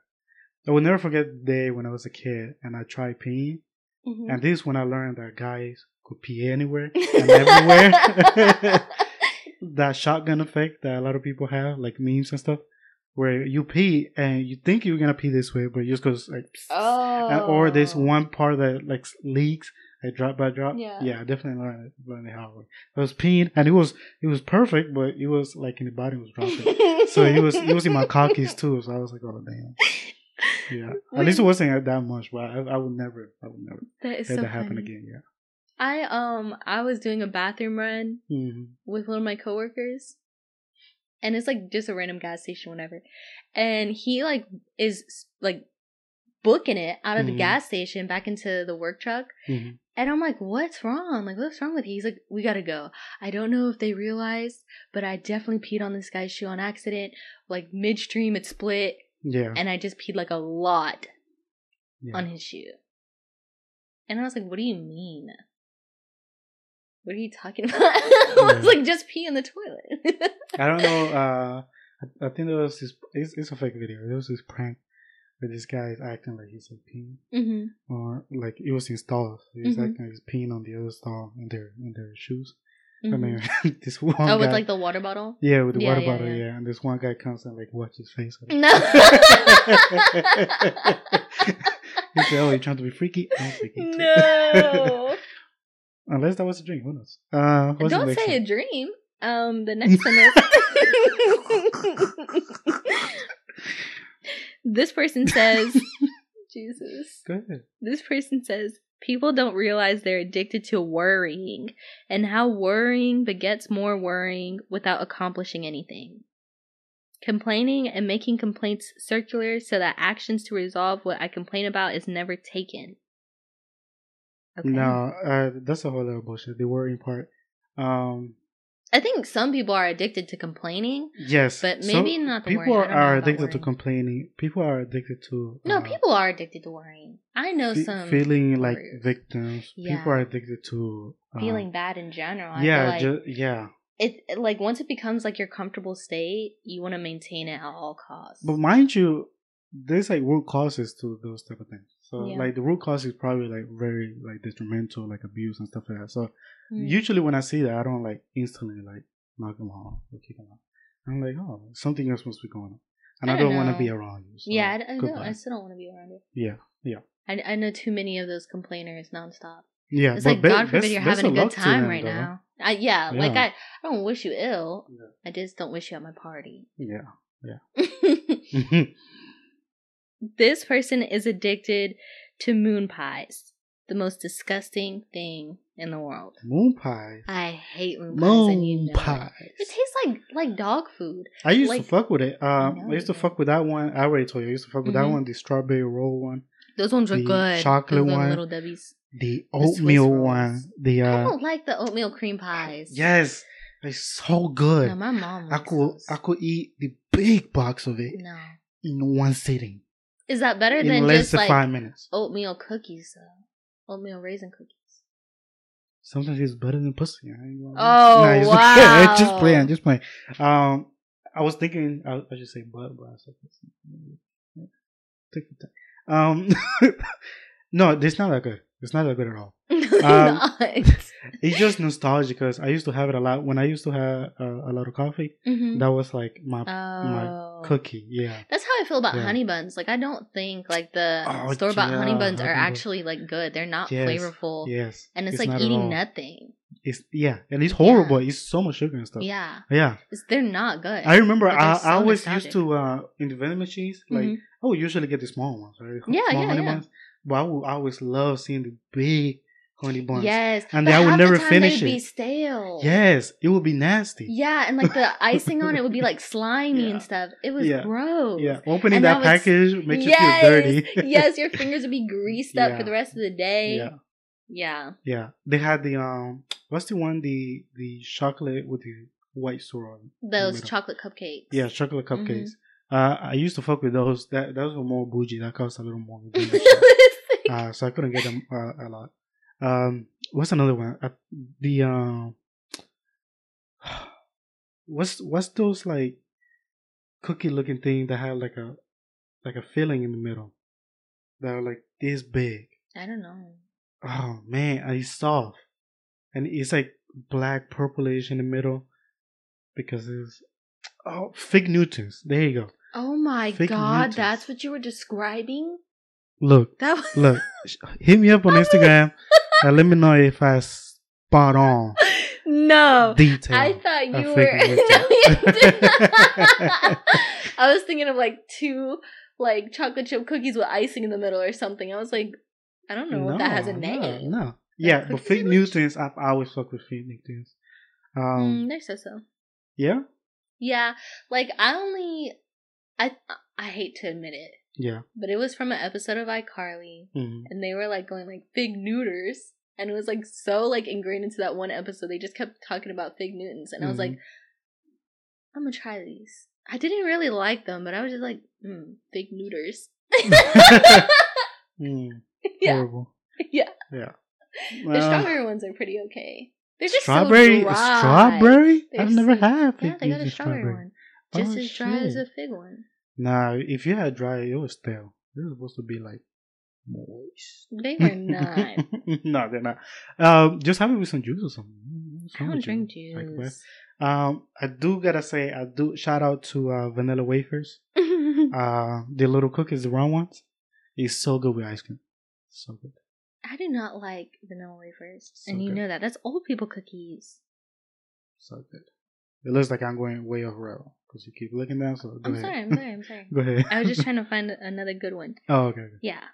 Speaker 1: I will never forget the day when I was a kid and I tried peeing,
Speaker 2: Mhm.
Speaker 1: and this is when I learned that guys could pee anywhere (laughs) and everywhere. (laughs) that shotgun effect that a lot of people have, like memes and stuff, where you pee and you think you're gonna pee this way, but it just goes like,
Speaker 2: oh.
Speaker 1: or this one part that like leaks, like drop by drop.
Speaker 2: Yeah.
Speaker 1: yeah, I definitely learned it, learned it hard way. I was peeing and it was it was perfect, but it was like in the body was dropping. (laughs) so it was it was in my cockies too. So I was like, oh damn. Yeah, at least it wasn't that much, but I, I would never, I would never
Speaker 2: That is
Speaker 1: let
Speaker 2: so
Speaker 1: that happen
Speaker 2: funny.
Speaker 1: again. Yeah.
Speaker 2: I um I was doing a bathroom run
Speaker 1: hmm
Speaker 2: with one of my coworkers. And it's like just a random gas station, whatever. And he like is like booking it out of the
Speaker 1: Mhm.
Speaker 2: gas station back into the work truck.
Speaker 1: hmm
Speaker 2: And I'm like, what's wrong? Like, what's wrong with you? He's like, we gotta go. I don't know if they realized, but I definitely peed on this guy's shoe on accident. Like midstream, it split,
Speaker 1: Yeah.
Speaker 2: and I just peed like a lot
Speaker 1: yeah.
Speaker 2: on his shoe. And I was like, what do you mean? What are you talking about? (laughs) I was
Speaker 1: Yeah.
Speaker 2: like, just pee in the toilet. (laughs)
Speaker 1: I don't know. Uh, I, I think there was this. It's, it's a fake video. There was this prank where this guy is acting like he's like peeing,
Speaker 2: hmm
Speaker 1: or like it was installed. He was
Speaker 2: Mhm.
Speaker 1: acting like he's peeing on the other stall in their in their shoes.
Speaker 2: hmm
Speaker 1: And then this one
Speaker 2: Oh,
Speaker 1: guy,
Speaker 2: with like the water bottle?
Speaker 1: yeah, with the
Speaker 2: Yeah,
Speaker 1: water
Speaker 2: yeah,
Speaker 1: bottle,
Speaker 2: yeah.
Speaker 1: yeah. And this one guy comes and like watch his face. (laughs)
Speaker 2: No. (laughs)
Speaker 1: he said, "Oh, you're trying to be freaky? I'm freaky too."
Speaker 2: no. (laughs)
Speaker 1: Unless that was a dream. Who knows? Uh,
Speaker 2: Don't say
Speaker 1: one?
Speaker 2: a dream. Um, the next one is this person says, (laughs) Jesus.
Speaker 1: Go ahead.
Speaker 2: This person says people don't realize they're addicted to worrying and how worrying begets more worrying without accomplishing anything. Complaining and making complaints circular so that actions to resolve what I complain about is never taken. Okay.
Speaker 1: No, uh, that's a whole lot of bullshit. The worrying part. Um,
Speaker 2: I think some people are addicted to complaining.
Speaker 1: yes,
Speaker 2: But maybe not the
Speaker 1: people.
Speaker 2: I
Speaker 1: are addicted to complaining. People are addicted to
Speaker 2: No,
Speaker 1: uh,
Speaker 2: people are addicted to worrying. I know
Speaker 1: fe-
Speaker 2: some
Speaker 1: feeling like victims.
Speaker 2: Yeah.
Speaker 1: People are addicted to uh,
Speaker 2: feeling bad in general. I
Speaker 1: yeah,
Speaker 2: like
Speaker 1: ju- yeah.
Speaker 2: it it- like once it becomes like your comfortable state, you want to maintain it at all costs.
Speaker 1: But mind you, there's like root causes to those type of things. So
Speaker 2: Yeah.
Speaker 1: like the root cause is probably like very like detrimental, like abuse and stuff like that. So
Speaker 2: Mm.
Speaker 1: usually when I see that, I don't like instantly like knock them off or kick them out. I'm like, oh, something else must be going on, and
Speaker 2: I don't
Speaker 1: don't want to be around you. So
Speaker 2: yeah, I, I don't. I still don't want to be around you.
Speaker 1: yeah, yeah,
Speaker 2: I, I know too many of those complainers nonstop.
Speaker 1: yeah.
Speaker 2: It's like
Speaker 1: be-
Speaker 2: God forbid you're having a good time right
Speaker 1: though.
Speaker 2: now. I, yeah, like I, I don't wish you ill.
Speaker 1: Yeah.
Speaker 2: I just don't wish you at my party.
Speaker 1: Yeah, yeah. (laughs)
Speaker 2: this person is addicted to moon pies, the most disgusting thing in the world.
Speaker 1: Moon pie.
Speaker 2: I hate moon pies, and you
Speaker 1: Moon
Speaker 2: know it.
Speaker 1: pies.
Speaker 2: It tastes like like dog food.
Speaker 1: I used
Speaker 2: like-
Speaker 1: to fuck with it. Um,
Speaker 2: know
Speaker 1: I used to fuck with that one. I already told you. I used to fuck with that
Speaker 2: Mhm.
Speaker 1: one, the strawberry roll one,
Speaker 2: Those ones are good.
Speaker 1: chocolate
Speaker 2: Those
Speaker 1: one.
Speaker 2: little Debbie's.
Speaker 1: the
Speaker 2: The
Speaker 1: oatmeal
Speaker 2: rolls.
Speaker 1: one, the
Speaker 2: I
Speaker 1: uh,
Speaker 2: don't like the oatmeal cream pies.
Speaker 1: yes, it's so good.
Speaker 2: No, my mom.
Speaker 1: I could
Speaker 2: those.
Speaker 1: I could eat the big box of it
Speaker 2: No.
Speaker 1: in one sitting
Speaker 2: Is that better
Speaker 1: in
Speaker 2: than just like
Speaker 1: five minutes.
Speaker 2: oatmeal cookies though? Oatmeal raisin cookies.
Speaker 1: Sometimes it's better than pussy. I ain't gonna-
Speaker 2: Oh,
Speaker 1: it's (laughs)
Speaker 2: wow.
Speaker 1: just playing, just playing. Um, I was thinking, I, I should say butt, but I said pussy. Take your time. Um, (laughs) no, it's not that good. It's not that good at all. (laughs) Um. (laughs) It's just nostalgia because I used to have it a lot when I used to have uh, a lot of coffee.
Speaker 2: Mhm.
Speaker 1: That was like my
Speaker 2: Oh.
Speaker 1: cookie. Yeah.
Speaker 2: That's how I feel about
Speaker 1: Yeah.
Speaker 2: honey buns. Like I don't think like the
Speaker 1: Oh,
Speaker 2: store bought honey buns are
Speaker 1: honey bun-
Speaker 2: actually like good. They're not
Speaker 1: Yes,
Speaker 2: flavorful.
Speaker 1: Yes.
Speaker 2: And it's,
Speaker 1: It's
Speaker 2: like eating nothing.
Speaker 1: It's yeah, and it's horrible. It's so much sugar and stuff.
Speaker 2: Yeah.
Speaker 1: Yeah.
Speaker 2: It's, they're not good.
Speaker 1: I remember I,
Speaker 2: so
Speaker 1: I always
Speaker 2: nostalgic.
Speaker 1: used to uh in the vending machines like
Speaker 2: Mhm.
Speaker 1: I would usually get the small ones, right?
Speaker 2: Yeah,
Speaker 1: small
Speaker 2: yeah, yeah.
Speaker 1: buns. But I would always love seeing the big honey buns.
Speaker 2: Yes.
Speaker 1: And I would never
Speaker 2: the
Speaker 1: finish
Speaker 2: they'd be
Speaker 1: it.
Speaker 2: stale.
Speaker 1: Yes, it would be nasty.
Speaker 2: Yeah, and like the (laughs) icing on it would be like slimy
Speaker 1: Yeah.
Speaker 2: and stuff. It was
Speaker 1: Yeah.
Speaker 2: gross.
Speaker 1: Yeah, opening
Speaker 2: And
Speaker 1: that
Speaker 2: now it's-
Speaker 1: package makes
Speaker 2: yes,
Speaker 1: you feel dirty. (laughs)
Speaker 2: yes, your (laughs) fingers would be greased up
Speaker 1: Yeah.
Speaker 2: for the rest of the day.
Speaker 1: yeah,
Speaker 2: Yeah.
Speaker 1: yeah. They had the um, what's the one the the chocolate with the white swirl.
Speaker 2: Those chocolate cupcakes.
Speaker 1: Yeah, chocolate
Speaker 2: Mm-hmm.
Speaker 1: cupcakes. Uh, I used to fuck with those. That those were more bougie. That cost a little more. Uh, so I couldn't get them uh, a lot. Um, what's another one? Uh, the um, (sighs) what's what's those like cookie looking thing that have like a like a filling in the middle that are like this big.
Speaker 2: I don't know.
Speaker 1: Oh man, and it's soft, and it's like black purplish in the middle because it's oh fig Newtons. There you go.
Speaker 2: Oh my
Speaker 1: Fig
Speaker 2: god,
Speaker 1: Newtons.
Speaker 2: that's what you were describing?
Speaker 1: Look,
Speaker 2: That was
Speaker 1: look, hit me up on (laughs) Instagram and let me know if I spot on
Speaker 2: No.
Speaker 1: detail.
Speaker 2: I thought you were (laughs) No. (laughs) I was thinking of like two like chocolate chip cookies with icing in the middle or something. I was like, I don't know if that has a
Speaker 1: No,
Speaker 2: name.
Speaker 1: No, no. Yeah, but fig
Speaker 2: sandwich?
Speaker 1: Newtons, I've always fucked with fig Newtons. Um,
Speaker 2: Mm, they're so so.
Speaker 1: yeah,
Speaker 2: Yeah, like I only, I I hate to admit it,
Speaker 1: yeah.
Speaker 2: but it was from an episode of iCarly,
Speaker 1: mhm.
Speaker 2: and they were like going like fig neuters, and it was like so like ingrained into that one episode. They just kept talking about fig Newtons, and I was like, I'm gonna try these. I didn't really like them, but I was just like, mm, fig neuters.
Speaker 1: Mm,
Speaker 2: yeah,
Speaker 1: Horrible. (laughs)
Speaker 2: Yeah.
Speaker 1: Yeah.
Speaker 2: the strawberry ones are pretty okay. They're just
Speaker 1: strawberry.
Speaker 2: so
Speaker 1: strawberry?
Speaker 2: They're
Speaker 1: I've never
Speaker 2: so-
Speaker 1: had.
Speaker 2: Yeah,
Speaker 1: fig
Speaker 2: they got a
Speaker 1: Newtons
Speaker 2: strawberry, one, just
Speaker 1: Oh,
Speaker 2: as dry as a fig one.
Speaker 1: Nah, if you had dry, it was stale. They're supposed to be like moist.
Speaker 2: They are (laughs) not.
Speaker 1: no, they're not. Um, just have it with some juice or something.
Speaker 2: I don't drink?
Speaker 1: Like,
Speaker 2: juice.
Speaker 1: um, I do gotta say, I do shout out to uh, Vanilla Wafers. (laughs) Uh, the little cookies, the round ones, is so good with ice cream. So good.
Speaker 2: I do not like vanilla wafers,
Speaker 1: So
Speaker 2: and you
Speaker 1: good.
Speaker 2: know that. That's old people cookies.
Speaker 1: So good. It looks like I'm going way off rail because you keep looking down. So go
Speaker 2: I'm
Speaker 1: ahead.
Speaker 2: sorry. I'm sorry. I'm sorry. (laughs)
Speaker 1: go ahead.
Speaker 2: I was just trying to (laughs) find another good one.
Speaker 1: oh, okay. okay.
Speaker 2: Yeah.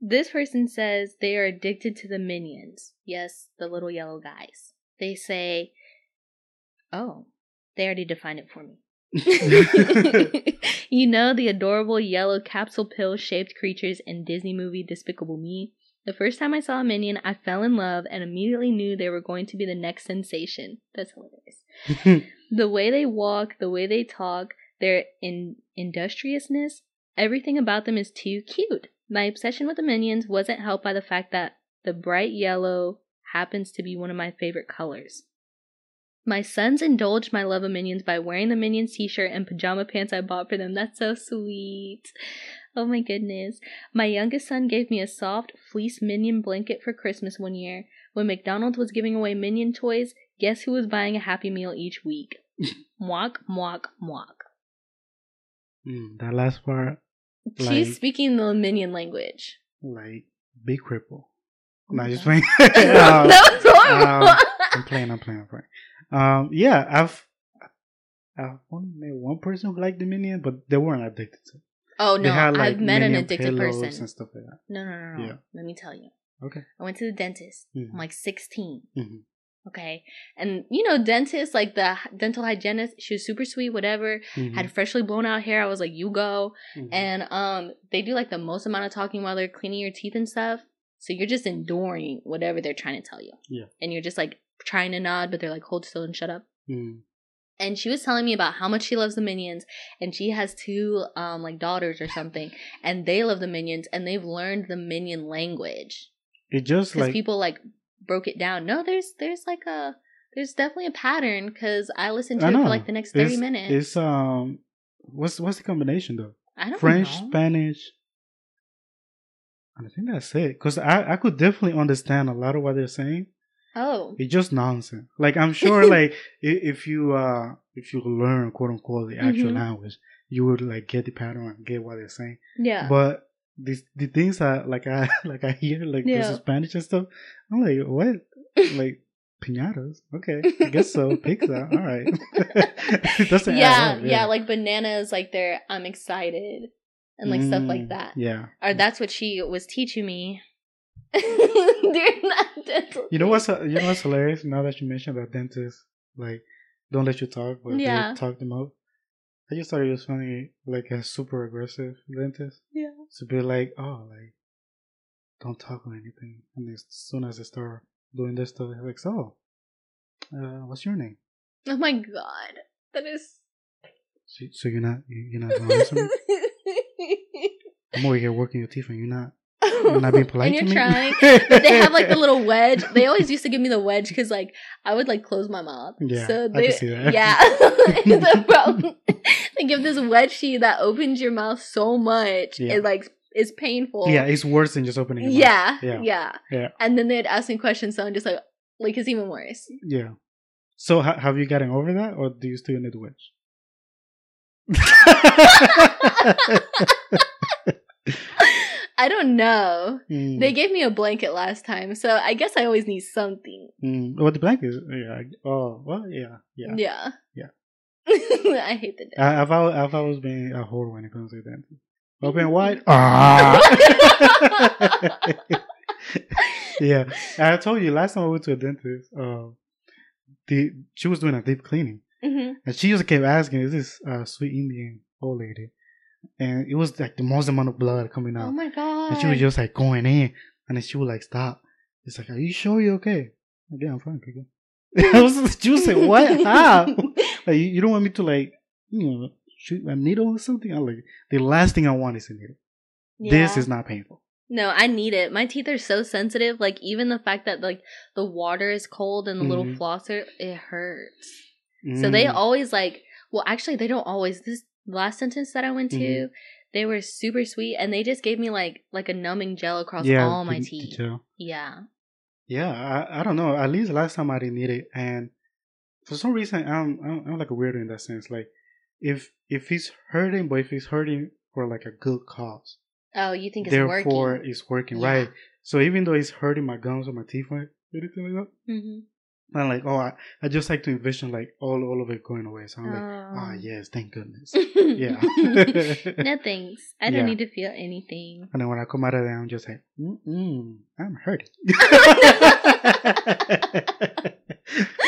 Speaker 2: This person says they are addicted to the minions. Yes, the little yellow guys. They say, oh, they already defined it for me. (laughs) you know the adorable yellow capsule pill shaped creatures in Disney movie Despicable Me? The first time I saw a minion, I fell in love and immediately knew they were going to be the next sensation. That's hilarious. (laughs) the way they walk, the way they talk, their in- industriousness, everything about them is too cute. My obsession with the minions wasn't helped by the fact that the bright yellow happens to be one of my favorite colors. My sons indulged my love of minions by wearing the minions t-shirt and pajama pants I bought for them. That's so sweet. Oh my goodness. My youngest son gave me a soft fleece minion blanket for Christmas one year. When McDonald's was giving away minion toys, guess who was buying a happy meal each week? (laughs) Mwok, mwok, mwok.
Speaker 1: Mm, that last part,
Speaker 2: She's
Speaker 1: Like-
Speaker 2: speaking the minion language.
Speaker 1: like big cripple.
Speaker 2: Oh
Speaker 1: No, just playing. Um, (laughs) (laughs)
Speaker 2: that was horrible.
Speaker 1: um, I'm playing. I'm playing. I'm playing. Um, yeah, I've I've only met one person who liked the minion, but they weren't addicted to. it.
Speaker 2: Oh no,
Speaker 1: had, like,
Speaker 2: I've met an addicted person.
Speaker 1: and stuff like that.
Speaker 2: No, no, no, no.
Speaker 1: Yeah.
Speaker 2: Let me tell you.
Speaker 1: Okay.
Speaker 2: I went to the dentist.
Speaker 1: Mhm.
Speaker 2: I'm like 16.
Speaker 1: Mhm.
Speaker 2: Okay. And you know, dentist, like the dental hygienist, she was super sweet, whatever.
Speaker 1: Mhm.
Speaker 2: Had freshly blown out hair. I was like, you go.
Speaker 1: Mhm.
Speaker 2: And um, they do like the most amount of talking while they're cleaning your teeth and stuff. So you're just enduring whatever they're trying to tell you.
Speaker 1: Yeah.
Speaker 2: And you're just like trying to nod, but they're like, hold still and shut up.
Speaker 1: Mhm.
Speaker 2: And she was telling me about how much she loves the minions and she has two um like daughters or something and they love the minions and they've learned the minion language
Speaker 1: It just
Speaker 2: because
Speaker 1: like
Speaker 2: people like broke it down. No, there's there's like a there's definitely a pattern because I listened to
Speaker 1: I
Speaker 2: it for like the next thirty
Speaker 1: It's-
Speaker 2: minutes.
Speaker 1: It's um, what's what's the combination though?
Speaker 2: I don't know.
Speaker 1: French,
Speaker 2: know.
Speaker 1: Spanish. I think that's it. Because I, I could definitely understand a lot of what they're saying.
Speaker 2: Oh,
Speaker 1: It's just nonsense. Like I'm sure, (laughs) like if you uh if you learn quote unquote the actual
Speaker 2: Mhm.
Speaker 1: language, you would like get the pattern and get what they're saying.
Speaker 2: yeah.
Speaker 1: But these the things that like I (laughs) like I hear like this
Speaker 2: Yeah.
Speaker 1: Spanish and stuff. I'm like, what? (laughs) like piñatas? Okay, I guess so. Pizza. All right.
Speaker 2: yeah,
Speaker 1: up,
Speaker 2: yeah, like bananas, like they're I'm excited and like stuff like
Speaker 1: Mm,
Speaker 2: that.
Speaker 1: Yeah.
Speaker 2: Or that's what she was teaching me (laughs) during that dental.
Speaker 1: You know what's you know what's hilarious? Now that you mentioned that dentists like don't let you talk, but
Speaker 2: Yeah.
Speaker 1: they talk them out. I just thought it was funny, like a super aggressive dentist
Speaker 2: Yeah.
Speaker 1: to be like, oh, like don't talk or anything. And as soon as they start doing this stuff, they're like, so, uh, what's your name?
Speaker 2: Oh my god, that is.
Speaker 1: So, so you're not you- you're not going (laughs) to answer me? I'm over here working your teeth, and you're not not being (laughs) polite
Speaker 2: and you're trying. But they have like the little (laughs) wedge. They always used to give me the wedge because like I would like close my mouth.
Speaker 1: Yeah,
Speaker 2: So
Speaker 1: I
Speaker 2: they,
Speaker 1: can see that.
Speaker 2: Yeah. (laughs) They give this wedge to you that opens your mouth so much.
Speaker 1: Yeah.
Speaker 2: It like is painful.
Speaker 1: Yeah, it's worse than just opening.
Speaker 2: Yeah,
Speaker 1: Yeah.
Speaker 2: yeah.
Speaker 1: Yeah.
Speaker 2: And then they'd ask me questions, so I'm just like, like it's even worse.
Speaker 1: Yeah. So ha- have you gotten over that, or do you still need the wedge?
Speaker 2: I don't know.
Speaker 1: Mm,
Speaker 2: They gave me a blanket last time, so I guess I always need something.
Speaker 1: mm. Well, the blanket. Yeah. Oh, well, yeah, yeah.
Speaker 2: Yeah.
Speaker 1: Yeah. (laughs)
Speaker 2: I hate the
Speaker 1: I, I've always, I've always been a whore when it comes to that. Open (laughs) wide. (laughs) Ah. yeah, I told you last time I went to a dentist. Uh, the she was doing a deep cleaning,
Speaker 2: hmm
Speaker 1: and she just kept asking, "Is this uh, sweet Indian old lady?" And it was like the most amount of blood coming out.
Speaker 2: Oh my god.
Speaker 1: And she was just like going in, and then she would like stop. It's like, "Are you sure you're okay?" Like, yeah, I'm fine. Okay. (laughs) I was was like, "What? How? (laughs) Like, you, don't want me to like, you know, shoot a needle or something?" I'm like, "The last thing I want is a needle. This is not painful."
Speaker 2: No, I need it. My teeth are so sensitive. Like even the fact that like the water is cold and the little
Speaker 1: Mhm.
Speaker 2: flosser, it hurts. So they
Speaker 1: Mm.
Speaker 2: always like. Well, actually, they don't always. This last sentence that I went to,
Speaker 1: Mhm.
Speaker 2: they were super sweet, and they just gave me like like a numbing gel across
Speaker 1: yeah,
Speaker 2: all my teeth. Yeah.
Speaker 1: Yeah, I, I don't know. At least last time I didn't need it, and for some reason I'm, I'm I'm like a weirdo in that sense. Like if if he's hurting, but if he's hurting for like a good cause,
Speaker 2: Oh, you think it's
Speaker 1: therefore
Speaker 2: working?
Speaker 1: it's working
Speaker 2: Yeah.
Speaker 1: right. So even though it's hurting my gums or my teeth or anything like that,
Speaker 2: hmm
Speaker 1: I'm like, oh, I, I just like to envision like all all of it going away. So I'm like,
Speaker 2: Oh.
Speaker 1: ah, yes, thank goodness.
Speaker 2: yeah. (laughs)
Speaker 1: yeah.
Speaker 2: no thanks. I don't
Speaker 1: Yeah.
Speaker 2: need to feel anything.
Speaker 1: And then when I come out of there, I'm just like, mm I'm hurting. (laughs) (laughs)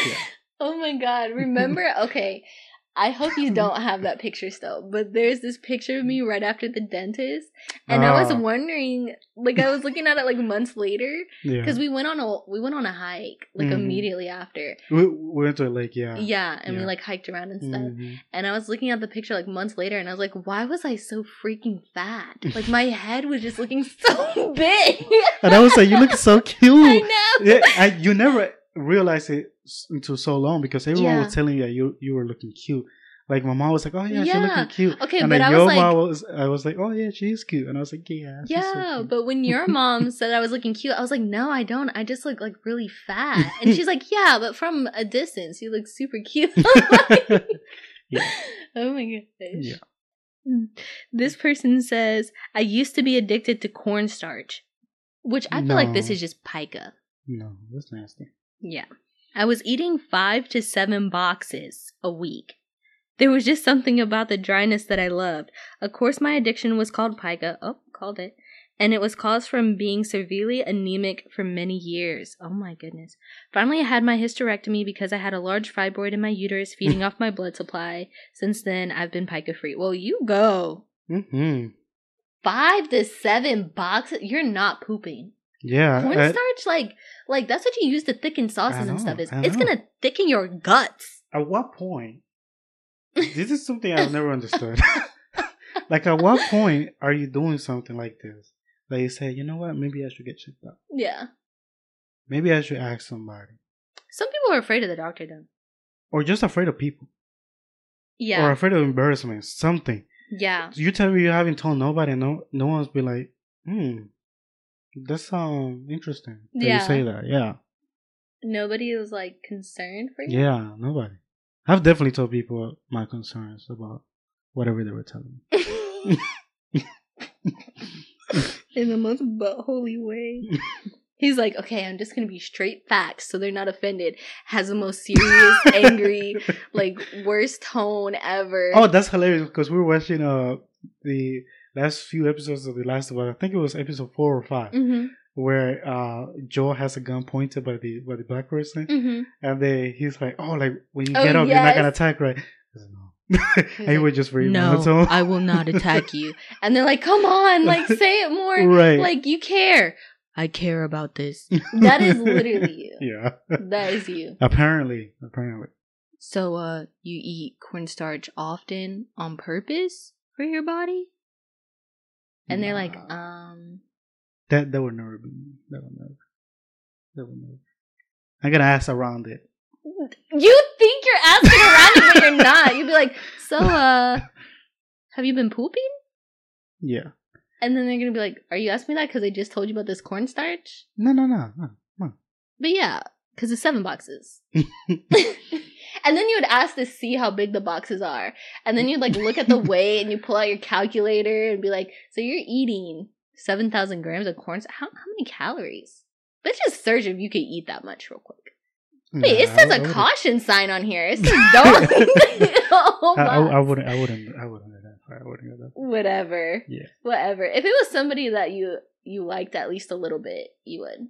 Speaker 1: yeah.
Speaker 2: Oh my god. Remember? Okay. I hope you don't have that picture still, but there's this picture of me right after the dentist. And I was
Speaker 1: Ah.
Speaker 2: wondering, like I was looking at it like months later
Speaker 1: Yeah.
Speaker 2: because we went on a we went on a hike like
Speaker 1: Mhm.
Speaker 2: immediately after.
Speaker 1: We, we went to a lake, yeah.
Speaker 2: Yeah, and we like hiked around and stuff.
Speaker 1: Mhm.
Speaker 2: And I was looking at the picture like months later and I was like, why was I so freaking fat? Like my (laughs) head was just looking so (laughs) big.
Speaker 1: And I was like, you look so (laughs) cute.
Speaker 2: I know.
Speaker 1: yeah, I, you never realize it until so long because everyone
Speaker 2: Yeah.
Speaker 1: was telling you that you you were looking cute. Like my mom was like, "Oh yeah, she's looking cute."
Speaker 2: Okay,
Speaker 1: and
Speaker 2: but
Speaker 1: then
Speaker 2: I
Speaker 1: your
Speaker 2: was
Speaker 1: mom
Speaker 2: like-
Speaker 1: was, I was like, "Oh yeah, she's cute," and I was like, "Yeah, so
Speaker 2: Yeah,
Speaker 1: cute."
Speaker 2: but when your (laughs) mom said I was looking cute, I was like, no, I don't. I just look like really fat. And she's (laughs) like, yeah, but from a distance, you look super cute. (laughs)
Speaker 1: Yeah.
Speaker 2: Oh my gosh.
Speaker 1: Yeah.
Speaker 2: This person says, I used to be addicted to cornstarch, which I feel like this is just pica.
Speaker 1: no, that's nasty.
Speaker 2: Yeah. I was eating five to seven boxes a week. There was just something about the dryness that I loved. Of course, my addiction was called pica. Oh, called it. And it was caused from being severely anemic for many years. Oh my goodness. Finally, I had my hysterectomy because I had a large fibroid in my uterus (laughs) feeding off my blood supply. Since then, I've been pica free. Well, you go.
Speaker 1: hmm
Speaker 2: Five to seven boxes? You're not pooping.
Speaker 1: Yeah, I-
Speaker 2: Cornstarch, like, like that's what you use to thicken sauces and stuff. Is it's gonna thicken your guts.
Speaker 1: at what point? (laughs) this is something I've never understood. (laughs) like, at what point are you doing something like this? Like you say, you know what, maybe I should get checked out.
Speaker 2: Yeah.
Speaker 1: Maybe I should ask somebody,
Speaker 2: Some people are afraid of the doctor, though.
Speaker 1: or just afraid of people,
Speaker 2: Yeah.
Speaker 1: or afraid of embarrassment. Something.
Speaker 2: yeah.
Speaker 1: You tell me you haven't told nobody, and no, no one's be like, hmm, that sounds interesting. that
Speaker 2: Yeah.
Speaker 1: You say that, yeah,
Speaker 2: Nobody was like concerned for you.
Speaker 1: yeah, nobody. I've definitely told people my concerns about whatever they were telling me. (laughs) (laughs)
Speaker 2: In the most buttholy way. He's like, okay, I'm just gonna be straight facts so they're not offended. Has the most serious, (laughs) angry, like worst tone ever.
Speaker 1: Oh, that's hilarious because we were watching uh the last few episodes of The Last of Us. I think it was episode four or 5
Speaker 2: Mm-hmm.
Speaker 1: where uh Joel has a gun pointed by the by the black person,
Speaker 2: Mm-hmm.
Speaker 1: and they he's like, "Oh, like when you
Speaker 2: Oh,
Speaker 1: get up, you're not gonna attack, right?" (laughs) And he was just very
Speaker 2: No. I will not (laughs) attack you. And they're like, come on, like (laughs) say it more.
Speaker 1: right?
Speaker 2: Like you care. I care about this. That is literally you.
Speaker 1: yeah.
Speaker 2: That is you.
Speaker 1: Apparently, apparently.
Speaker 2: So, uh, you eat cornstarch often on purpose for your body? And they're like, um,
Speaker 1: that that would never be. me. That would never. That would never. I'm gonna ask around it.
Speaker 2: you think you're asking around it, but you're not. You'd be like, so, uh, have you been pooping?
Speaker 1: Yeah.
Speaker 2: And then they're gonna be like, are you asking me that because I just told you about this cornstarch?
Speaker 1: No, no, no, no.
Speaker 2: But yeah, because it's seven boxes. (laughs) (laughs) and then you would ask to see how big the boxes are. And then you'd like look at the weight and you pull out your calculator and be like, so you're eating 7,000 grams of corn. How, how many calories? Let's just search if you could eat that much real quick. Wait, it says
Speaker 1: I- I
Speaker 2: a
Speaker 1: wouldn't-
Speaker 2: caution sign on here. It (laughs) says don't. oh,
Speaker 1: I, I, I wouldn't. I wouldn't. I wouldn't do that. I wouldn't do that.
Speaker 2: Whatever.
Speaker 1: Yeah.
Speaker 2: Whatever. If it was somebody that you you liked at least a little bit, you would.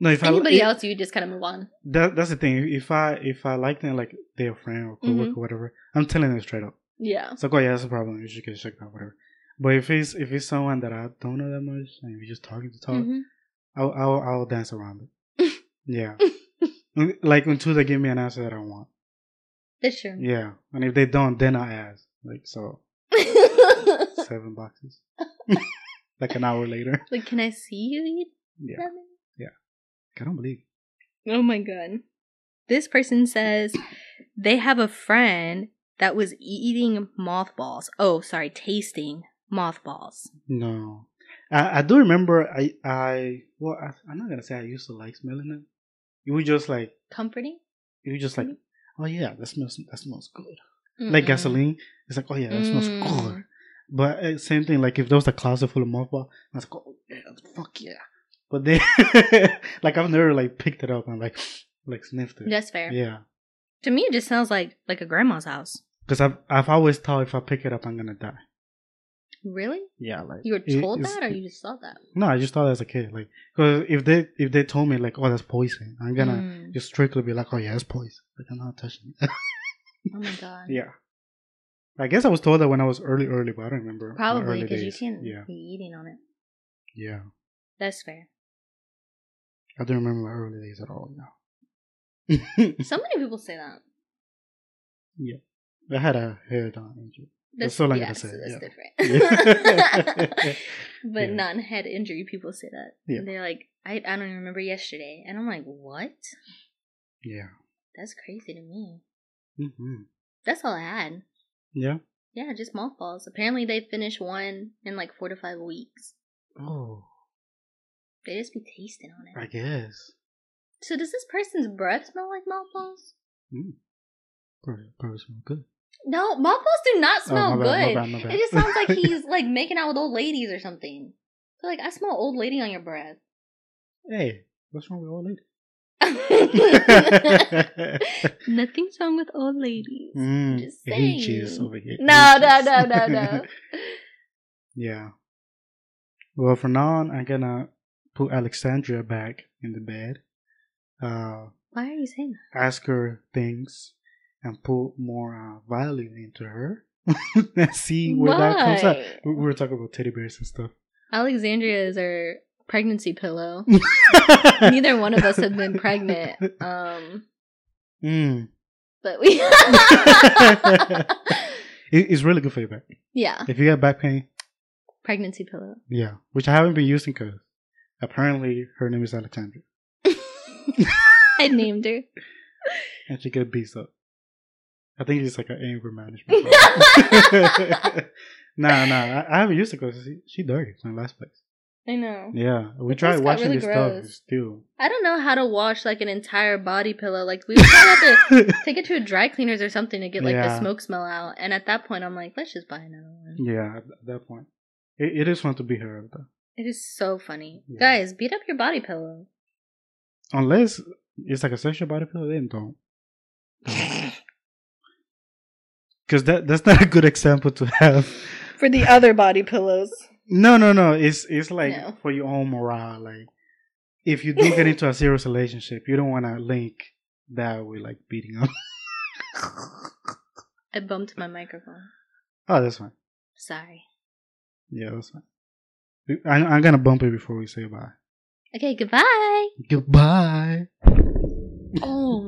Speaker 1: No, if
Speaker 2: Anybody
Speaker 1: I,
Speaker 2: else, you just kind of move on.
Speaker 1: That that's the thing. If I if I like them like they're a friend or coworker
Speaker 2: Mhm.
Speaker 1: or whatever, I'm telling them straight up.
Speaker 2: Yeah.
Speaker 1: It's like, oh yeah, that's a problem. You should get checked out, whatever. But if it's if it's someone that I don't know that much and we're just talking to talk,
Speaker 2: Mhm.
Speaker 1: I'll, I'll I'll dance around it. (laughs) yeah, like until they give me an answer that I want.
Speaker 2: That's true.
Speaker 1: Yeah, and if they don't, then I ask. Like so, (laughs) seven boxes. (laughs) like an hour later.
Speaker 2: like, can I see you eat
Speaker 1: Yeah,
Speaker 2: that?
Speaker 1: I don't believe.
Speaker 2: Oh my god. This person says they have a friend that was eating mothballs. Oh, sorry, tasting mothballs.
Speaker 1: No, I, I do remember. I I well, I, I'm not gonna say I used to like smelling it. It was just like
Speaker 2: Comforting?
Speaker 1: it was just like, oh yeah, that smells that smells good.
Speaker 2: Mm-mm.
Speaker 1: Like gasoline, it's like oh yeah, that smells
Speaker 2: Mm.
Speaker 1: good. But uh, same thing, like if there was a closet full of mothballs, I was like, oh yeah, fuck yeah. But they (laughs) like I've never like picked it up and like (sighs) like sniffed it.
Speaker 2: That's fair.
Speaker 1: Yeah,
Speaker 2: To me, it just sounds like like a grandma's house.
Speaker 1: because I've I've always thought if I pick it up, I'm gonna die.
Speaker 2: Really?
Speaker 1: Yeah, like
Speaker 2: You were told
Speaker 1: it's-
Speaker 2: that, or you just saw that?
Speaker 1: No, I just thought as a kid, like, because if they if they told me like, oh, that's poison, I'm gonna
Speaker 2: Mm.
Speaker 1: just strictly be like, oh yeah, it's poison. Like I'm not touching it. (laughs)
Speaker 2: Oh my god.
Speaker 1: yeah. I guess I was told that when I was early, early, but I don't remember.
Speaker 2: Probably because you can't
Speaker 1: Yeah,
Speaker 2: be eating on it.
Speaker 1: yeah.
Speaker 2: That's fair.
Speaker 1: I don't remember my early days at all. now. (laughs)
Speaker 2: So many people say that. Yeah.
Speaker 1: I had a hair down injury.
Speaker 2: That's,
Speaker 1: all I'm
Speaker 2: yeah,
Speaker 1: gonna say,
Speaker 2: so that's
Speaker 1: yeah.
Speaker 2: different. (laughs) (laughs) but
Speaker 1: Yeah.
Speaker 2: non-head injury people say that.
Speaker 1: Yeah.
Speaker 2: They're like, I, I don't even remember yesterday, and I'm like, what?
Speaker 1: Yeah.
Speaker 2: That's crazy to me.
Speaker 1: hmm
Speaker 2: That's all I had.
Speaker 1: Yeah.
Speaker 2: Yeah, just mothballs. Apparently, they finish one in like four to five weeks.
Speaker 1: Oh,
Speaker 2: They just be tasting on it.
Speaker 1: I guess.
Speaker 2: So does this person's breath smell like mothballs?
Speaker 1: Mm. Probably, probably smell good.
Speaker 2: No, mothballs do not smell
Speaker 1: oh, my bad,
Speaker 2: good.
Speaker 1: My bad, my bad.
Speaker 2: It just sounds like he's (laughs) like making out with old ladies or something. So like I smell old lady on your breath.
Speaker 1: hey, what's wrong with old lady? (laughs)
Speaker 2: Nothing's wrong with old ladies.
Speaker 1: mm,
Speaker 2: Just
Speaker 1: Ages
Speaker 2: saying.
Speaker 1: over here.
Speaker 2: No, no, no, no, no. (laughs)
Speaker 1: yeah. Well, for now on, I'm gonna put Alexandria back in the bed. Uh,
Speaker 2: Why are you saying that?
Speaker 1: ask her things and put more uh, value into her (laughs) and see where that comes out. We we were talking about teddy bears and stuff.
Speaker 2: Alexandria is our pregnancy pillow. (laughs) Neither one of us have been pregnant. Um,
Speaker 1: Mm.
Speaker 2: but we. (laughs)
Speaker 1: It's really good for your back.
Speaker 2: yeah,
Speaker 1: If you have back pain,
Speaker 2: pregnancy pillow.
Speaker 1: yeah, which I haven't been using because apparently her name is Alexandria. (laughs)
Speaker 2: I named her.
Speaker 1: and she get beat up. I think it's like an anger management. (laughs) (laughs) nah, nah. I, I haven't used it because she, she dirty in the last place.
Speaker 2: I know.
Speaker 1: Yeah, we
Speaker 2: It
Speaker 1: tried washing
Speaker 2: really
Speaker 1: this stuff.
Speaker 2: gross.
Speaker 1: It's still.
Speaker 2: I don't know how to wash like an entire body pillow. Like we would have to take it to a dry cleaners or something to get like the smoke smell out. And at that point, I'm like, let's just buy another one.
Speaker 1: yeah, at that point, it, it is fun to be her though.
Speaker 2: It is so funny,
Speaker 1: Yeah.
Speaker 2: guys. Beat up your body pillow.
Speaker 1: Unless it's like a sexual body pillow, then don't. (laughs) Because that that's not a good example to have.
Speaker 2: For the other body pillows.
Speaker 1: No, no, no. It's it's like
Speaker 2: No.
Speaker 1: for your own morale. Like if you do get into a serious relationship, you don't want to link that with like beating up.
Speaker 2: I bumped my microphone.
Speaker 1: Oh, that's fine.
Speaker 2: Sorry.
Speaker 1: Yeah, that's fine. I, I'm gonna bump it before we say bye.
Speaker 2: Okay, goodbye.
Speaker 1: Goodbye.
Speaker 2: Oh